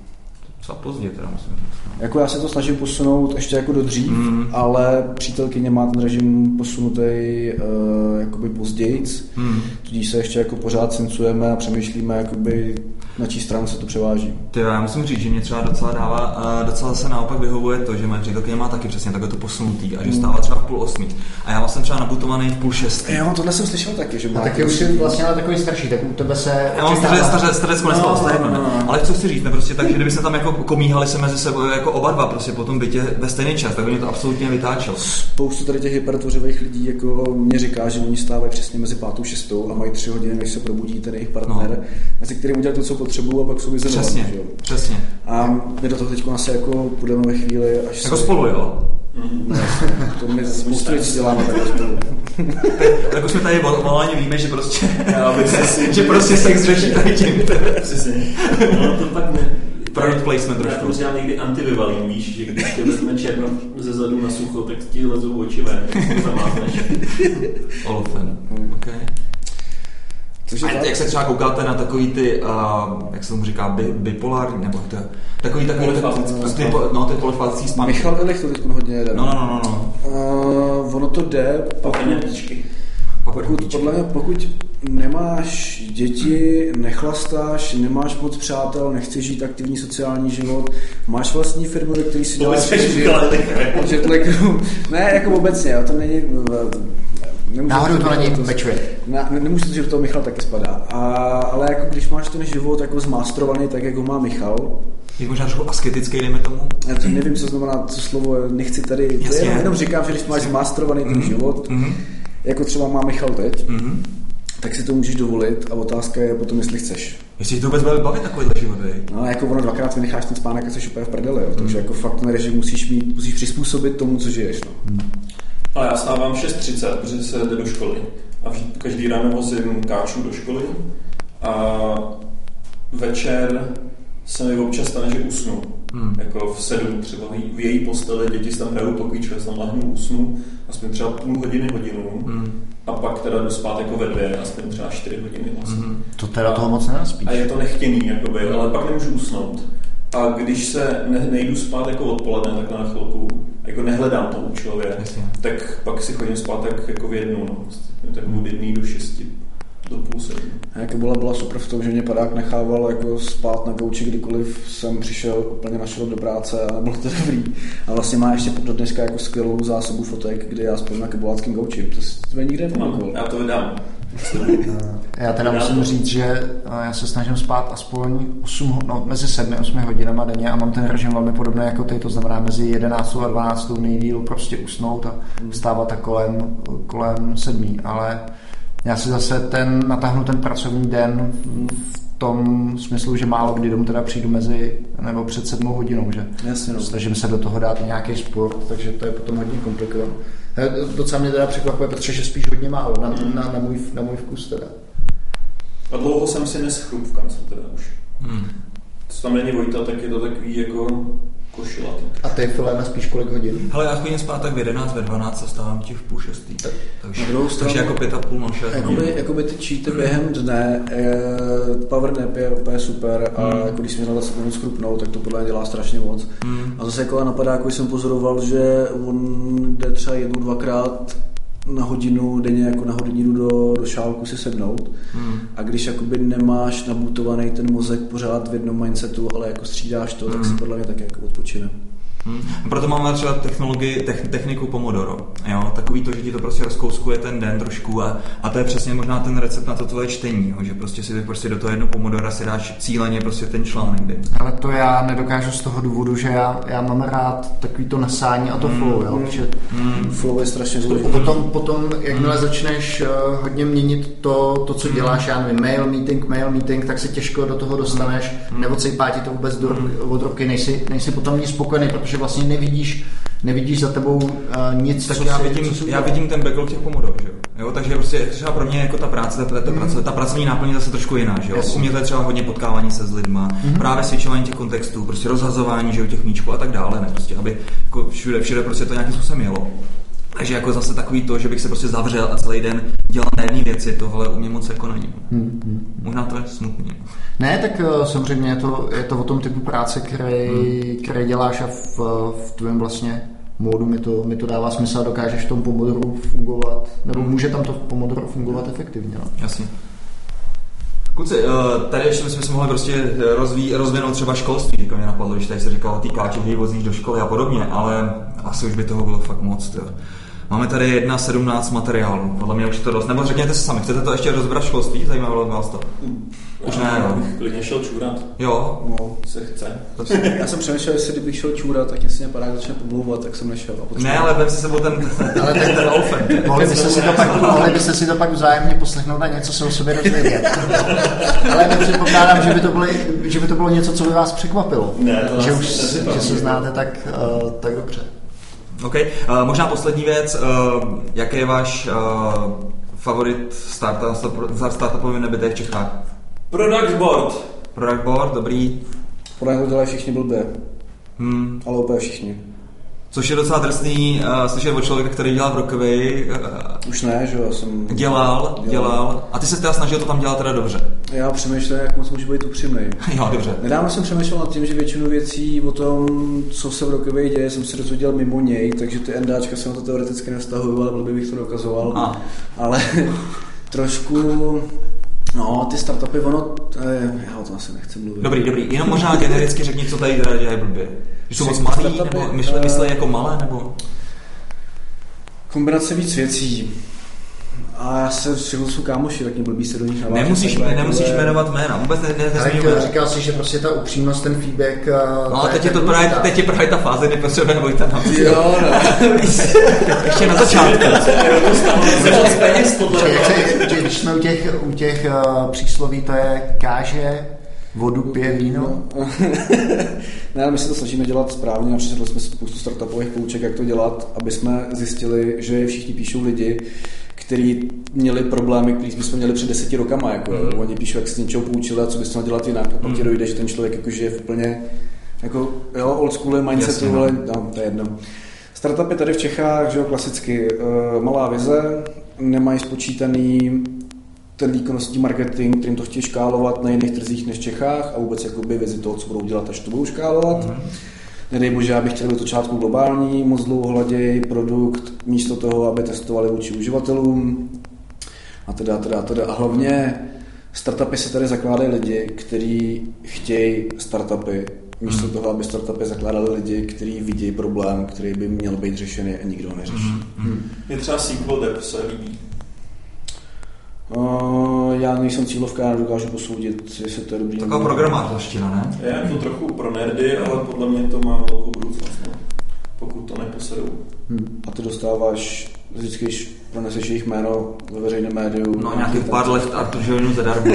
Docela pozdě teda musím říct. no. Jako já se to snažím posunout ještě jako do dřív, Mm. mm. ale přítelkyně má ten režim posunutý uh, jakoby pozdějc, Hmm. tudíž se ještě jako pořád cincujeme a přemýšlíme, jakoby, na čí stranu se to převáží. Ty jo, já musím říct, že mě třeba docela dává, a docela se naopak vyhovuje to, že moje přítelkyně má taky přesně takhle to posunutý a že stává třeba v půl osmi. A já vlastně třeba nabutovaný v půl šestý. Jo, tohle jsem slyšel taky, že má... Taky už jsi vlastně ale takový starší, tak u tebe se Já mám staře, staře, starec konec No, no, no, no, no. Ale co chci říct, ne, prostě tak, že kdyby se tam jako komíhali se mezi sebou jako oba dva prostě po tom bytě ve stejný čas, tak by mě to absolutně vytáčelo. Spoustu tady těch hypertvořivých lidí jako mě říká, že oni stávají přesně mezi pátou a šestou a mají tři hodiny, než se probudí ten jejich partner, no. mezi kterým udělat to, co potřebují a pak jsou vyzerovat. Přesně, že jo. přesně. A my do toho teď asi jako půjdeme ve chvíli, až Jako se... spolu, jo? No, to my spoustu věcí děláme takhle spolu. Tak už jsme tady volání víme, že prostě, že prostě sex řeší tady tím. Přesně. No, to pak ne. Product placement Já trošku. to prostě někdy antivivalín, víš, že když tě vezme černo ze zadu na sucho, tak ti lezou oči ven, tak to zamázneš. Olofen. Okay. Což je A tak. jak se třeba koukáte na takový ty, uh, jak se tomu říká, bi, bipolární, nebo jak to je, takový takový, ty, no ty polifázický spánky. Michal Elich to teď hodně jede. No, no, no, no, no. Uh, ono to jde, pokud, pokud, podle mě, pokud nemáš děti, neclastáš, nemáš moc přátel, nechceš žít aktivní sociální život, máš vlastní firmu, který si děláš jetlagů. Ne, jako obecně, jo, to není... Nemůžu Náhodou to není to-. Ne, ne- nemůžu říct, že to Michal taky spadá. A, ale jako když máš ten život jako zmástrovaný, tak jako má Michal, Je možná trošku asketický, dejme tomu. já to nevím, co znamená to slovo, nechci tady, to Jasně. jenom, jenom říkám, že když máš zmástrovaný ten život, Mhm. jako třeba má Michal teď, Mhm. tak si to můžeš dovolit a otázka je potom, jestli chceš. Jestli to vůbec bude bavit takovýhle život, vej. No, jako ono dvakrát vynecháš ten spánek a jsi úplně v prdeli, jo. takže jako fakt ten režim musíš mít, musíš přizpůsobit tomu, co žiješ. No. Ale já stávám 6.30, protože se jde do školy. A každý ráno vozím káču do školy a večer se mi občas stane, že usnu. Hmm. Jako v sedm třeba v její posteli, děti si tam hrajou pokýče, jsem lahnu, usnu, aspoň třeba půl hodiny, hodinu. Hmm. A pak teda jdu spát jako ve dvě, aspoň třeba čtyři hodiny vlastně. Mhm. To teda toho moc nenaspíš. A je to nechtěný, jakoby, ale pak nemůžu usnout. A když se ne, nejdu spát jako odpoledne, tak na chvilku, jako nehledám to účelově, Jasně. tak pak si chodím spát tak jako v jednu, no. Tak od jedný do šesti, do půl sedmi. A jako byla, byla super v tom, že mě padák nechával jako spát na gauči, kdykoliv jsem přišel úplně na šrot do práce a bylo to dobrý. A vlastně má ještě do dneska jako skvělou zásobu fotek, kde já spím na keboláckým gauči. To jsme nikde Mám, nepamatoval. já to vydám. Já teda musím říct, že eh, já se snažím spát aspoň 8, ho- no, mezi 7 a 8 hodinama denně a mám ten režim velmi podobný jako ty, to znamená mezi 11 a 12 nejdíl prostě usnout a vstávat tak kolem, kolem 7, ale já si zase ten, natáhnu ten pracovní den v, v tom smyslu, že málo kdy domů teda přijdu mezi, nebo před 7 hodinou, že Jasně, no. snažím se do toho dát nějaký sport, takže to je potom hodně komplikované. Eh, Docela mě teda překvapuje, protože že spíš hodně málo, na, na, na, můj, na můj vkus teda. A dlouho jsem si neschrup v kanclu teda už. Hmm. Co tam není Vojta, tak je to takový jako košilatý. A ty, Fileme, spíš kolik hodin? Hele, já chodím spát tak v 11, ve 12 a stávám ti v půl šestý. Tak, takže, Na druhou takže stranu- jako pět a půl, no šest. Jakoby, jakoby ty cheaty během dne, eh, power nap je úplně super a Hmm. jako když na 10 minut schrupnout, tak to podle mě dělá strašně moc. Hmm. A zase jako napadá, jako jsem pozoroval, že on jde třeba jednou, dvakrát na hodinu denně jako na hodinu do, do šálku si sednout. Hmm. A když jakoby nemáš nabutovaný ten mozek pořád v jednom mindsetu, ale jako střídáš to, tak si Hmm. podle mě tak jako odpočine. Hmm. Proto máme třeba technologii, tech, techniku Pomodoro. Jo? Takový to, že ti to prostě rozkouskuje ten den trošku a, a to je přesně možná ten recept na to tvoje čtení, jo? že prostě si prostě do toho jedno Pomodora si dáš cíleně prostě ten článek. Kdy. Ale to já nedokážu z toho důvodu, že já, já mám rád takový to nasání a to Hmm. flow, jo? Že Hmm. Flow je strašně důležitý. Potom, potom jakmile začneš uh, hodně měnit to, to, co děláš, já nevím, mail meeting, mail meeting, tak se těžko do toho dostaneš, nebo cejpá ti to vůbec do, od roky, nejsi, nejsi potom ní spokojený, protože vlastně nevidíš, nevidíš za tebou uh, nic, Tak co já si, vidím, co já vidím ten backlog těch pomodor, že jo? jo? Takže prostě třeba pro mě jako ta práce, ta, ta, práce, ta pracovní náplň je zase trošku jiná, že jo? Jasně. U mě to je třeba hodně potkávání se s lidma, právě svědčování těch kontextů, prostě rozhazování, že jo, těch míčků a tak dále, ne? Prostě, aby jako všude, všude prostě to nějakým způsobem jelo. Takže jako zase takový to, že bych se prostě zavřel a celý den dělal na jedné věci, tohle u mě moc jako není. Možná to je smutný. Ne, tak uh, samozřejmě je to, je to o tom typu práce, který, Hmm. který děláš a v, v tvém vlastně módu mi to, mi to dává smysl a dokážeš v tom Pomodoru fungovat, nebo Hmm. může tam to v Pomodoru fungovat efektivně. No. Jasně. Kluci, eh, tady ještě bychom se mohli prostě eh, rozví, rozvinout třeba školství, jako mě napadlo, když tady se říkalo týkáče, kdy vozíš do školy a podobně, ale asi už by toho bylo fakt moc. Tyjo. Máme tady 1.17 materiálů, podle mě už je to dost. Nebo řekněte si sami, chcete to ještě rozbrat školství? Zajímalo by vás to? Už ne, bych klidně šel čůrat, Jo, No. se chce. Já jsem přemýšlel, jestli kdybych šel čůrat, tak jestli mě padák začne pomlouvat, tak jsem nešel. Ne, ale vem si sebou ten, Ale tak ten Olfen. Mohli byste, si to pak, mohli byste si to pak vzájemně poslechnout a něco se o sobě dozvědět. Ale nepředpokládám, že by to, bylo, že by to bylo něco, co by vás překvapilo. Ne, to že už že se znáte tak, uh, tak dobře. OK, uh, možná poslední věc, uh, jaký je váš uh, favorit startup, startupový nebytej v Čechách? Product board. Product board, dobrý. Mě to dělají všichni blbě, Hmm. ale úplně všichni. Což je docela drsný uh, slyšet od člověka, který dělal v Rokovi, uh, Už ne, že jo, jsem... dělal, dělal. A ty se teda snažil to tam dělat teda dobře. Já přemýšlím, jak moc můžu být upřímný. jo, dobře. Nedávno jsem přemýšlel nad tím, že většinu věcí o tom, co se v Rokově děje, jsem si dozvěděl mimo něj, takže ty NDáčka se na to teoreticky nestahují, ale blbě bych to dokazoval. A. Ale trošku, no, ty startupy, ono, eh, já o tom asi nechci mluvit. Dobrý, dobrý. Jenom možná genericky řekni, co tady teda dělají blbě. Že jsou moc startupy, nebo myšle, eh, myslej jako malé, nebo... Kombinace víc věcí. A já se všechno jsou kámoši, tak mě blbý se do nich navážet. Nemusíš, takhle, nemusíš takhle. jmenovat jména, vůbec ne, ne, Ale nezmiňuji. říkal si, že prostě ta upřímnost, ten feedback... uh, No ale teď je, to tak právě, důležitá. teď je právě ta fáze, kdy potřebujeme Vojta na Jo, no. Ještě na začátku. Když jsme u těch, u těch uh, přísloví, to je káže, vodu pije víno. ne, ale my se to snažíme dělat správně a přečetli jsme si spoustu startupových pouček, jak to dělat, aby jsme zjistili, že všichni píšou lidi, kteří měli problémy, který jsme měli před deseti rokama. Jako, mm. Oni píšou, jak se z něčeho poučili a co bys měl dělat jinak. A pak ti dojde, že ten člověk jako žije v úplně jako, jo, old school mindsetu, Jasně, ale no. no, to je jedno. Startupy tady v Čechách, že jo, klasicky, uh, malá vize, nemají spočítaný ten výkonnostní marketing, kterým to chtějí škálovat na jiných trzích než v Čechách a vůbec jakoby vizi toho, co budou dělat, až to budou škálovat. Mm. Nedej bože, aby chtěli být začátku globální, moc dlouho hledějí produkt, místo toho, aby testovali vůči uživatelům a teda, teda, teda. A hlavně startupy se tady zakládají lidi, kteří chtějí startupy, místo toho, aby startupy zakládali lidi, kteří vidí problém, který by měl být řešený a nikdo ho neřeší. Mě třeba SQL Dev se líbí. Uh, já nejsem cílovka, já nedokážu posoudit, jestli to je dobrý. Taková programátorština, ne? Je to trochu pro nerdy, ale podle mě to má velkou budoucnost. No. Pokud to neposedou. Hm. A ty dostáváš, vždycky, když proneseš jejich jméno ve veřejném médiu. No nějakých pár let Artur Joinu zadarmo.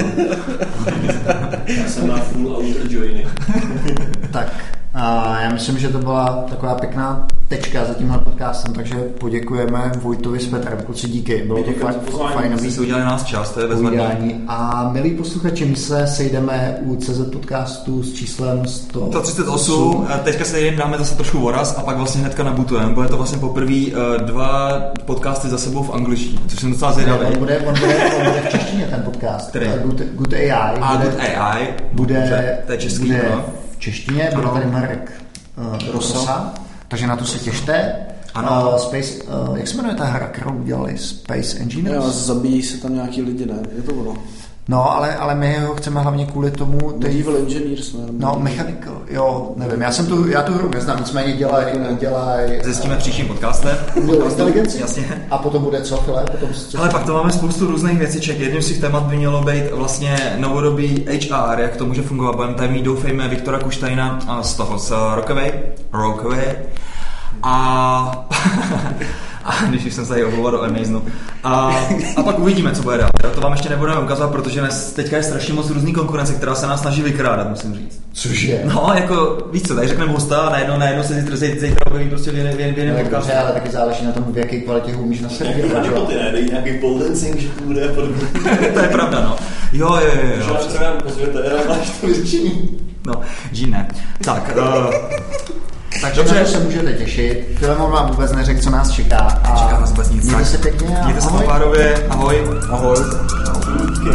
Já jsem na full outer joiny. Tak a já myslím, že to byla taková pěkná tečka za tímhle podcastem, takže poděkujeme Vojtovi s Petrem. Kluci, díky, bylo to Děkujeme fakt za pozvání. Jste udělali nás čas, to je bezvadný. A milí posluchači, my se sejdeme u CZ podcastu s číslem 100. 138, eh, teďka se jen dáme zase trošku voraz a pak vlastně hnedka nabutujeme. Bude to vlastně poprvé eh, dva podcasty za sebou v angličtině, což jsem docela zvědavý. on, bude, on, bude, on bude v češtině ten podcast. Který? Good, Good AI. A bude, Good AI, bude, Dobře, to je český, bude no. v češtině, bude Ano. tady Marek uh, Rosa. Rosa. takže na to se těšte. Ano. Uh, Space, uh, jak se jmenuje ta hra, kterou udělali? Space Engineers? Jo, zabíjí se tam nějaký lidi, ne? Je to ono. No, ale, ale my ho chceme hlavně kvůli tomu... Ty, Medieval Engineers, ne? no, mechanical, jo, nevím, já jsem tu, já tu hru neznám, nicméně dělaj, dělaj Zjistíme příštím podcastem. umělou inteligenci. Jasně. A potom bude co, File? Potom co? Ale pak to máme spoustu různých věciček. Jedním z těch témat by mělo být vlastně novodobý HR, jak to může fungovat. Budeme tady mít, doufejme, Viktora Kuštajna a z toho, z Rockaway. Rockaway. A, a když jsem se tady omlouval do Amazonu. A, a pak uvidíme, co bude dál. Jo, To vám ještě nebudeme ukazovat, protože dnes, teďka je strašně moc různý konkurence, která se nás snaží vykrádat, musím říct. Cože? No, jako, víš co, tady řekneme hosta a najednou, najednou se zítra, zítra, zítra objeví prostě v jiném, v jiném, No, podcastu. ale taky záleží na tom, v jaké kvalitě ho umíš nasadit. Nějaký jo. hodipoty, ne? Dej nějaký pole dancing, že to bude podobně. to je pravda, no. Jo, jo, jo, Že jo. nám třeba ukazujete, já máš to vyřešení. No, Jean ne. Tak, uh, tak Dobře, dobře. se můžete těšit. Filemon vám vůbec neřekl, co nás čeká. A Čeká nás vůbec nic. Mějte se pěkně Mějte se ahoj. párově, ahoj. Ahoj. Díky.